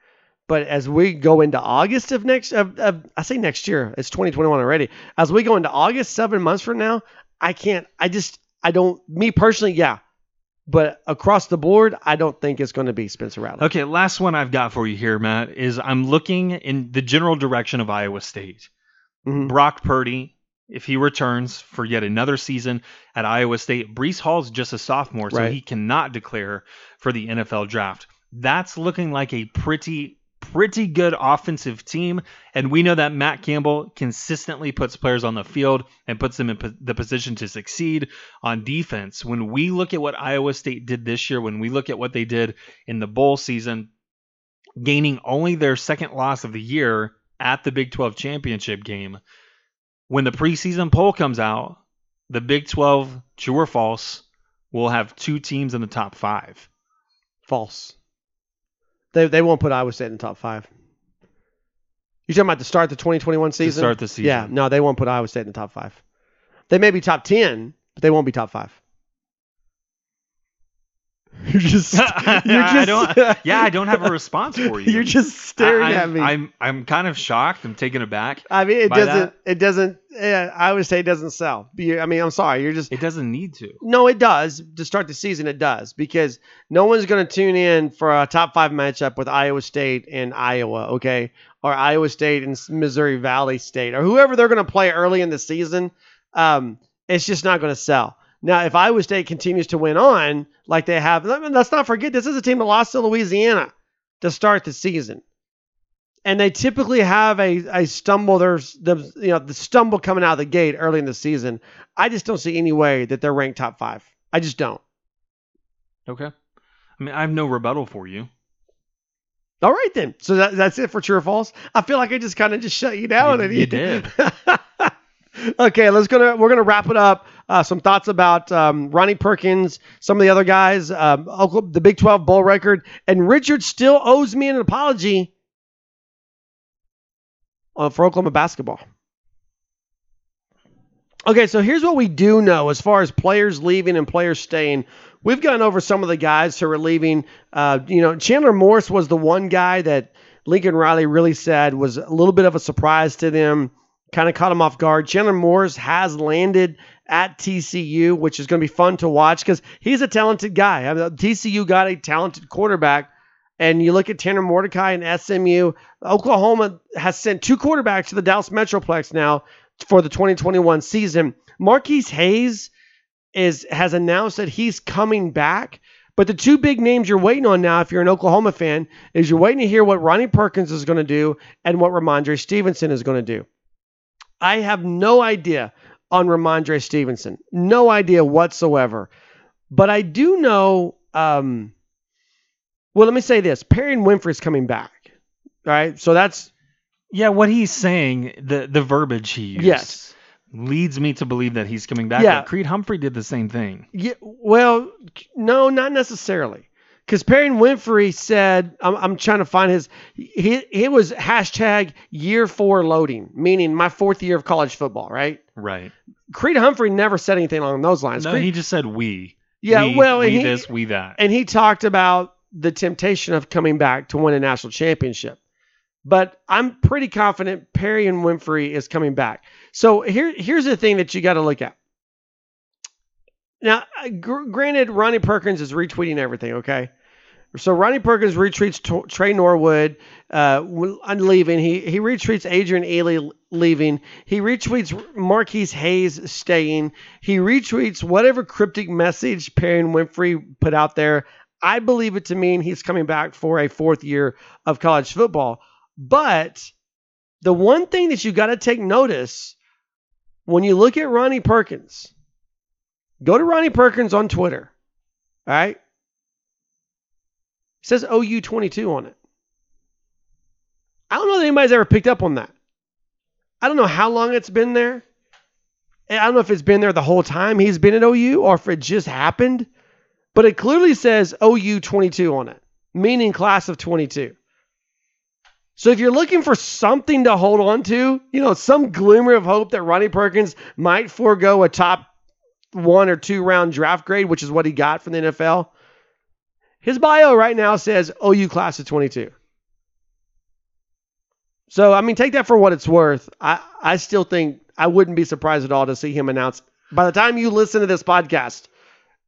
But as we go into August of next, of, of, I say next year, it's 2021 already. As we go into August, seven months from now, I can't, I just, I don't, me personally, yeah. But across the board, I don't think it's going to be Spencer Rattler. Okay, last one I've got for you here, Matt, is I'm looking in the general direction of Iowa State. Mhm. Brock Purdy, if he returns for yet another season at Iowa State, Breece Hall's just a sophomore, so Right. he cannot declare for the NFL draft. That's looking like a pretty pretty good offensive team and we know that Matt Campbell consistently puts players on the field and puts them in po- the position to succeed on defense. When we look at what Iowa State did this year, when we look at what they did in the bowl season, gaining only their second loss of the year at the Big 12 championship game. When the preseason poll comes out, the Big 12, true or false, will have two teams in the top five. False. They, they won't put Iowa State in the top five. You talking about to start the 2021 season? start the season. Yeah, no, they won't put Iowa State in the top five. They may be top 10, but they won't be top five. *laughs* You're just, *laughs* you're just I don't, *laughs* yeah, I don't have a response for you. You're just staring I, at me. I'm I'm kind of shocked. I'm taken aback. I mean, it doesn't. It doesn't. Yeah, I would say it doesn't sell. I mean, I'm sorry. You're just. It doesn't need to. No, it does. To start the season, it does because no one's going to tune in for a top five matchup with Iowa State and Iowa, okay, or Iowa State and Missouri Valley State, or whoever they're going to play early in the season. Um, it's just not going to sell. Now, if Iowa State continues to win on like they have, let's not forget this is a team that lost to Louisiana to start the season and they typically have a, a stumble. There's the you know the stumble coming out of the gate early in the season. I just don't see any way that they're ranked top five. I just don't. Okay. I mean, I have no rebuttal for you. All right then. So that, that's it for true or false. I feel like I just kind of just shut you down. You- and you did. *laughs* okay, let's gonna we're gonna wrap it up. Uh, some thoughts about um, Ronnie Perkins, some of the other guys, um, the Big 12 bowl record, and Richard still owes me an apology uh, for Oklahoma basketball. Okay, so here's what we do know as far as players leaving and players staying. We've gone over some of the guys who are leaving. Uh, you know, Chandler Morris was the one guy that Lincoln Riley really said was a little bit of a surprise to them, kind of caught him off guard. Chandler Morris has landed at TCU, which is going to be fun to watch because he's a talented guy. I mean, TCU got a talented quarterback. And you look at Tanner Mordecai and SMU. Oklahoma has sent two quarterbacks to the Dallas Metroplex now for the 2021 season. Marquis Hayes is has announced that he's coming back. But the two big names you're waiting on now, if you're an Oklahoma fan, is you're waiting to hear what Ronnie Perkins is going to do and what Rhamondre Stevenson is going to do. I have no idea on Rhamondre Stevenson, no idea whatsoever. But I do know. Um, well, let me say this: Perrion Winfrey's coming back. All right, so that's Yeah, what he's saying, the the verbiage he used, yes. leads me to believe that he's coming back. Yeah. Creed Humphrey did the same thing. Yeah, well, no, not necessarily. Because Perrion Winfrey said, I'm, I'm trying to find his, he, he was hashtag year four loading, meaning my fourth year of college football, right? Right. Creed Humphrey never said anything along those lines. No, Creed, he just said we. Yeah, we, well, we he- this, we that. and he talked about the temptation of coming back to win a national championship. But I'm pretty confident Perrion Winfrey is coming back. So here, here's the thing that you got to look at. Now, uh, gr- granted, Ronnie Perkins is retweeting everything. Okay, so Ronnie Perkins retweets T- Tre Norwood uh, leaving. He he retweets Adrian Ealy leaving. He retweets Marquis Hayes staying. He retweets whatever cryptic message Perrion Winfrey put out there. I believe it to mean he's coming back for a fourth year of college football. But the one thing that you got to take notice when you look at Ronnie Perkins, go to Ronnie Perkins on Twitter. All right. It says OU22 on it. I don't know that anybody's ever picked up on that. I don't know how long it's been there. And I don't know if it's been there the whole time he's been at OU or if it just happened. But it clearly says OU22 on it, meaning class of 22. So if you're looking for something to hold on to, you know, some glimmer of hope that Ronnie Perkins might forego a top one or two round draft grade, which is what he got from the NFL, his bio right now says OU class of 22. So, I mean, take that for what it's worth. I, I still think I wouldn't be surprised at all to see him announce by the time you listen to this podcast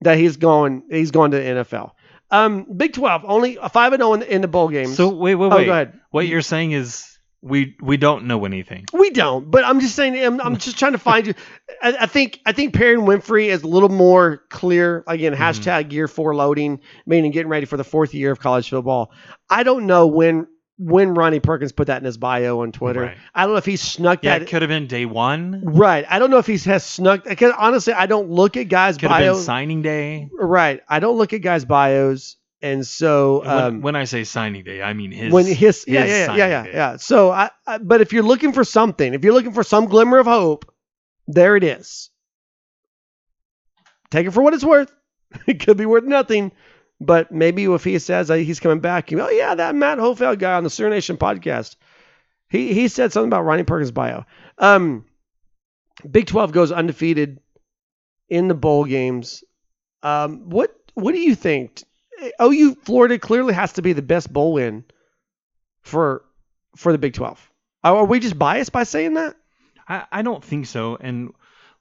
that he's going he's going to the NFL. Um, Big 12, only a 5 and 0 in, in the bowl games. so wait, wait, Oh, wait. go ahead. What you're saying is we we don't know anything. We don't, but I'm just saying. I'm, I'm just trying to find you. I, I think I think Perrion Winfrey is a little more clear. Again, mm-hmm. hashtag year four loading, meaning getting ready for the fourth year of college football. I don't know when when Ronnie Perkins put that in his bio on Twitter. Right. I don't know if he snuck Yeah, that. it could have been day one. right. I don't know if he has snuck. Because honestly, I don't look at guys' Could have been bios. signing day. right. I don't look at guys' bios, and so When, um, when I say signing day, I mean his. when his yeah his yeah yeah signing yeah yeah, yeah. So I, I but if you're looking for something, if you're looking for some glimmer of hope, there it is. Take it for what it's worth. *laughs* it could be worth nothing, but maybe if he says that he's coming back, you go, oh yeah, that Matt Hofeld guy on the Sooner Nation podcast, he he said something about Ronnie Perkins' bio. Um, Big Twelve goes undefeated in the bowl games. Um, what what do you think? OU Florida clearly has to be the best bowl win for for the Big 12. Are we just biased by saying that? I, I don't think so, and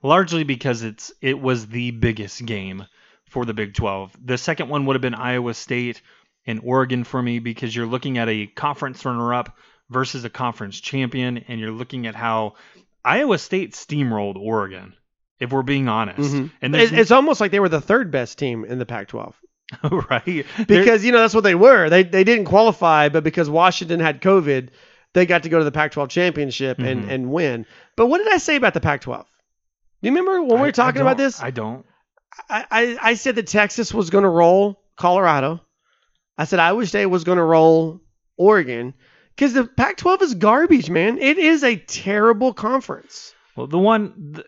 largely because it's it was the biggest game for the Big 12. The second one would have been Iowa State and Oregon for me because you're looking at a conference runner-up versus a conference champion, and you're looking at how Iowa State steamrolled Oregon. If we're being honest, mm-hmm. and It- there's, it's almost like they were the third best team in the Pac-12 *laughs* right because you know that's what they were. They they didn't qualify, but because Washington had COVID, they got to go to the Pac-12 championship and Mhm. and win. But what did I say about the Pac-12? Do you remember when we were talking about this? I don't. I, I, I said that Texas was going to roll Colorado. I said Iowa State was going to roll Oregon because the Pac 12 is garbage, man. It is a terrible conference. Well, the one th-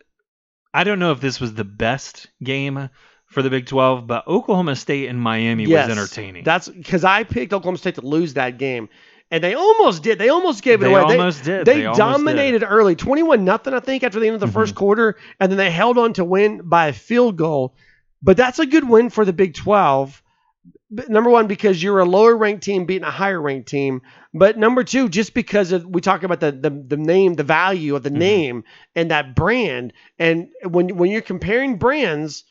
I don't know if this was the best game for the Big 12, but Oklahoma State and Miami Yes, was entertaining. That's because I picked Oklahoma State to lose that game. And they almost did. They almost gave it away. They away. almost did. They, They did. dominated early, twenty-one nothing, I think, after the end of the first Mhm. quarter, and then they held on to win by a field goal. But that's a good win for the Big Twelve. Number one, because you're a lower ranked team beating a higher ranked team. But number two, just because of we talk about the the, the name, the value of the Mhm. name and that brand. And when when you're comparing brands,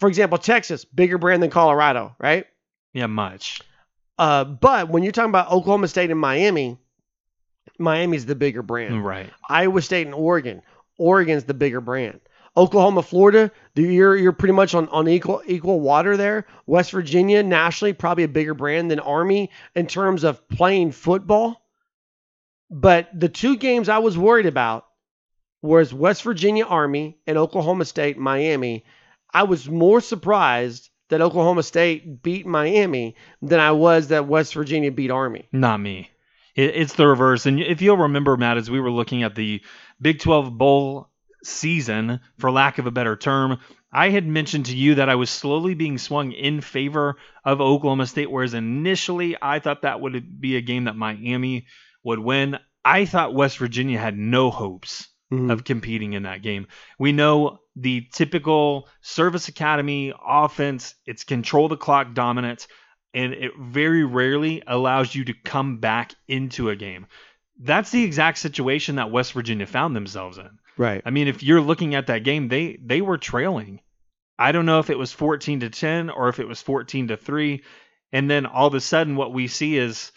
for example, Texas, bigger brand than Colorado, right? yeah, much. Uh, but when you're talking about Oklahoma State and Miami, Miami's the bigger brand. Right. Iowa State and Oregon, Oregon's the bigger brand. Oklahoma, Florida, you're you're pretty much on, on equal equal water there. West Virginia, nationally, probably a bigger brand than Army in terms of playing football. But the two games I was worried about was West Virginia Army and Oklahoma State Miami. I was more surprised that Oklahoma State beat Miami than I was that West Virginia beat Army. Not me. It, it's the reverse. And if you'll remember, Matt, as we were looking at the Big 12 Bowl season, for lack of a better term, I had mentioned to you that I was slowly being swung in favor of Oklahoma State, whereas initially I thought that would be a game that Miami would win. I thought West Virginia had no hopes Mhm. of competing in that game. We know the typical service academy offense, it's control the clock dominant, and it very rarely allows you to come back into a game. That's the exact situation that West Virginia found themselves in. Right. I mean, if you're looking at that game, they they were trailing. I don't know if it was 14 to 10 or if it was 14 to 3. And then all of a sudden what we see is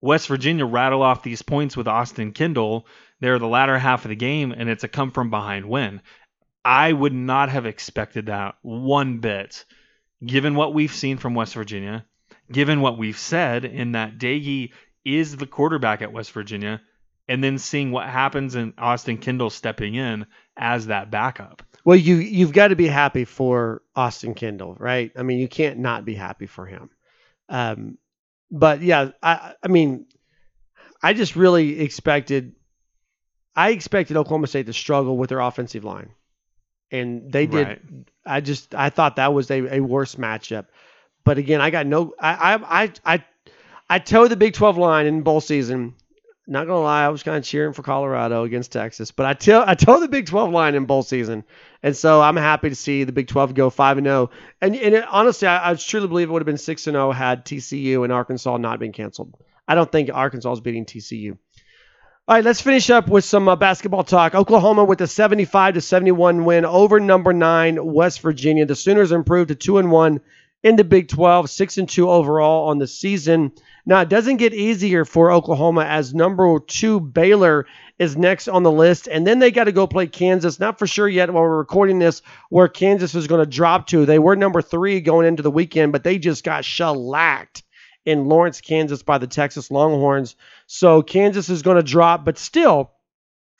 West Virginia rattle off these points with Austin Kendall. They're the latter half of the game and it's a come from behind win. I would not have expected that one bit given what we've seen from West Virginia, given what we've said in that Doege is the quarterback at West Virginia and then seeing what happens in Austin Kendall stepping in as that backup. Well, you you've got to be happy for Austin Kendall, right? I mean, you can't not be happy for him. Um, but yeah, I I mean, I just really expected, I expected Oklahoma State to struggle with their offensive line, and they did. Right. I just I thought that was a, a worse matchup. But again, I got no. I I I I, I toe the Big Twelve line in bowl season. Not gonna lie, I was kind of cheering for Colorado against Texas, but I tell I toe the Big Twelve line in bowl season, and so I'm happy to see the Big Twelve go five and zero. And and it, honestly, I, I truly believe it would have been six and zero had TCU and Arkansas not been canceled. I don't think Arkansas is beating TCU. All right, let's finish up with some uh, basketball talk. Oklahoma with a 75 to 71 win over number nine West Virginia. The Sooners improved to two and one in the Big 12, six and two overall on the season. Now it doesn't get easier for Oklahoma as number two Baylor is next on the list, and then they got to go play Kansas. Not for sure yet while we're recording this where Kansas is going to drop to. They were number three going into the weekend, but they just got shellacked in Lawrence, Kansas by the Texas Longhorns. So Kansas is going to drop, but still,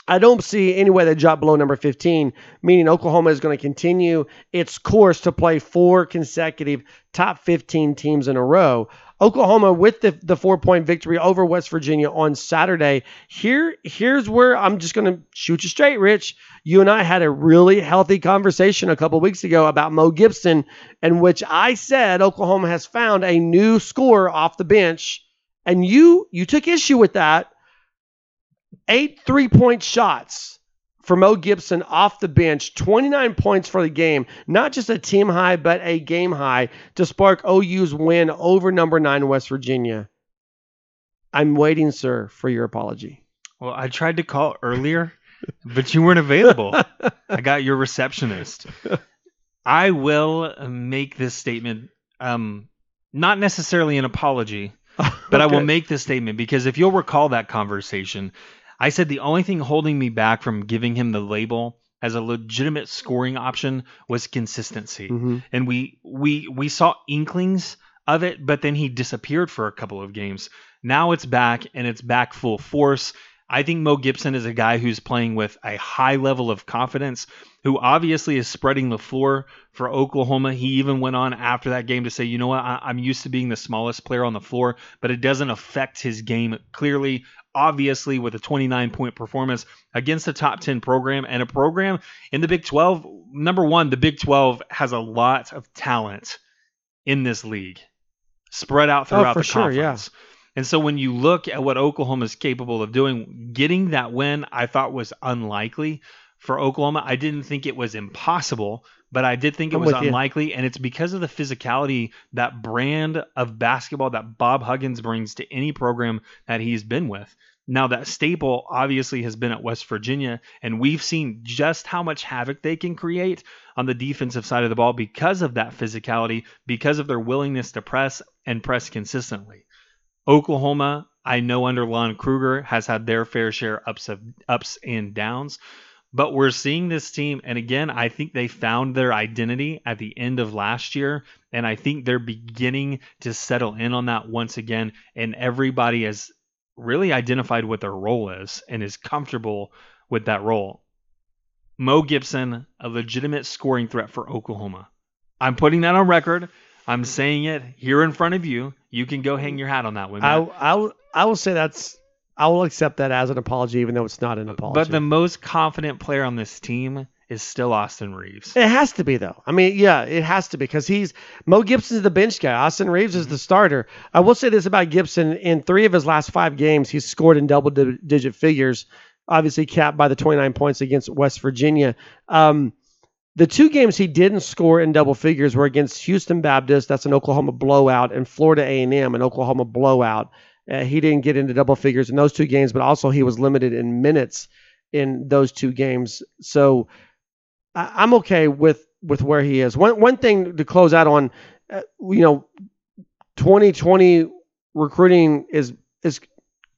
I don't see any way they drop below number 15, meaning Oklahoma is going to continue its course to play four consecutive top 15 teams in a row. Oklahoma with the, the four point victory over West Virginia on Saturday. Here, here's where I'm just going to shoot you straight, Rich. You and I had a really healthy conversation a couple weeks ago about Mo Gibson, in which I said Oklahoma has found a new scorer off the bench, and you you took issue with that. Eight three point shots for Mo Gibson off the bench, 29 points for the game. Not just a team high, but a game high to spark OU's win over number nine West Virginia. I'm waiting, sir, for your apology. Well, I tried to call earlier, but you weren't available. *laughs* I got your receptionist. I will make this statement, um, not necessarily an apology, *laughs* but I will make this statement because if you'll recall that conversation, I said the only thing holding me back from giving him the label as a legitimate scoring option was consistency. Mhm. And we we we saw inklings of it, but then he disappeared for a couple of games. Now it's back and it's back full force. I think Mo Gibson is a guy who's playing with a high level of confidence, who obviously is spreading the floor for Oklahoma. He even went on after that game to say, you know what, I- I'm used to being the smallest player on the floor, but it doesn't affect his game clearly. Obviously, with a 29 point performance against a top 10 program and a program in the Big 12, number one, the Big 12 has a lot of talent in this league spread out Oh, throughout for the sure, yeah. And so when you look at what Oklahoma is capable of doing, getting that win I thought was unlikely for Oklahoma. I didn't think it was impossible, but I did think it I'm was with you. unlikely. And it's because of the physicality, that brand of basketball that Bob Huggins brings to any program that he's been with. Now, that staple obviously has been at West Virginia, and we've seen just how much havoc they can create on the defensive side of the ball because of that physicality, because of their willingness to press and press consistently. Oklahoma, I know under Lon Kruger, has had their fair share ups of ups and downs, but we're seeing this team, and again, I think they found their identity at the end of last year, and I think they're beginning to settle in on that once again, and everybody has really identified what their role is and is comfortable with that role. Mo Gibson, a legitimate scoring threat for Oklahoma. I'm putting that on record. I'm saying it here in front of you. You can go hang your hat on that one. I, I, will- I will say that's, I will accept that as an apology, even though it's not an apology. but the most confident player on this team is still Austin Reaves. It has to be though. I mean, yeah, it has to be because he's Mo Gibson's the bench guy. Austin Reaves is the starter. I will say this about Gibson: in three of his last five games, he's scored in double-digit figures. obviously capped by the 29 points against West Virginia. Um, the two games he didn't score in double figures were against Houston Baptist, that's an Oklahoma blowout, and Florida A&M, an Oklahoma blowout. Uh, he didn't get into double figures in those two games, but also he was limited in minutes in those two games. So I, am okay with with where he is. One one thing to close out on, uh, you know, 2020 recruiting is is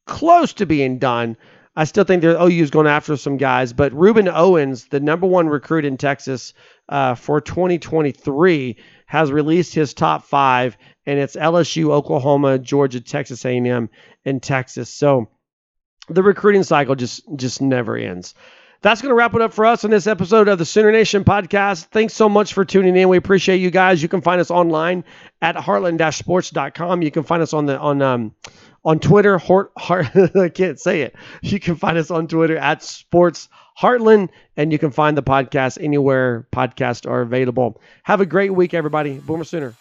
close to being done. I still think that OU is going after some guys, but Rueben Owens, the number one recruit in Texas uh, for 2023, has released his top five, and it's LSU, Oklahoma, Georgia, Texas A&M, and Texas. So the recruiting cycle just just never ends. That's going to wrap it up for us on this episode of the Sooner Nation podcast. Thanks so much for tuning in. We appreciate you guys. You can find us online at heartland-sports.com. You can find us on the on um on Twitter. Heart, heart, *laughs* I can't say it. You can find us on Twitter at Sports Heartland, and you can find the podcast anywhere podcasts are available. Have a great week, everybody. Boomer Sooner.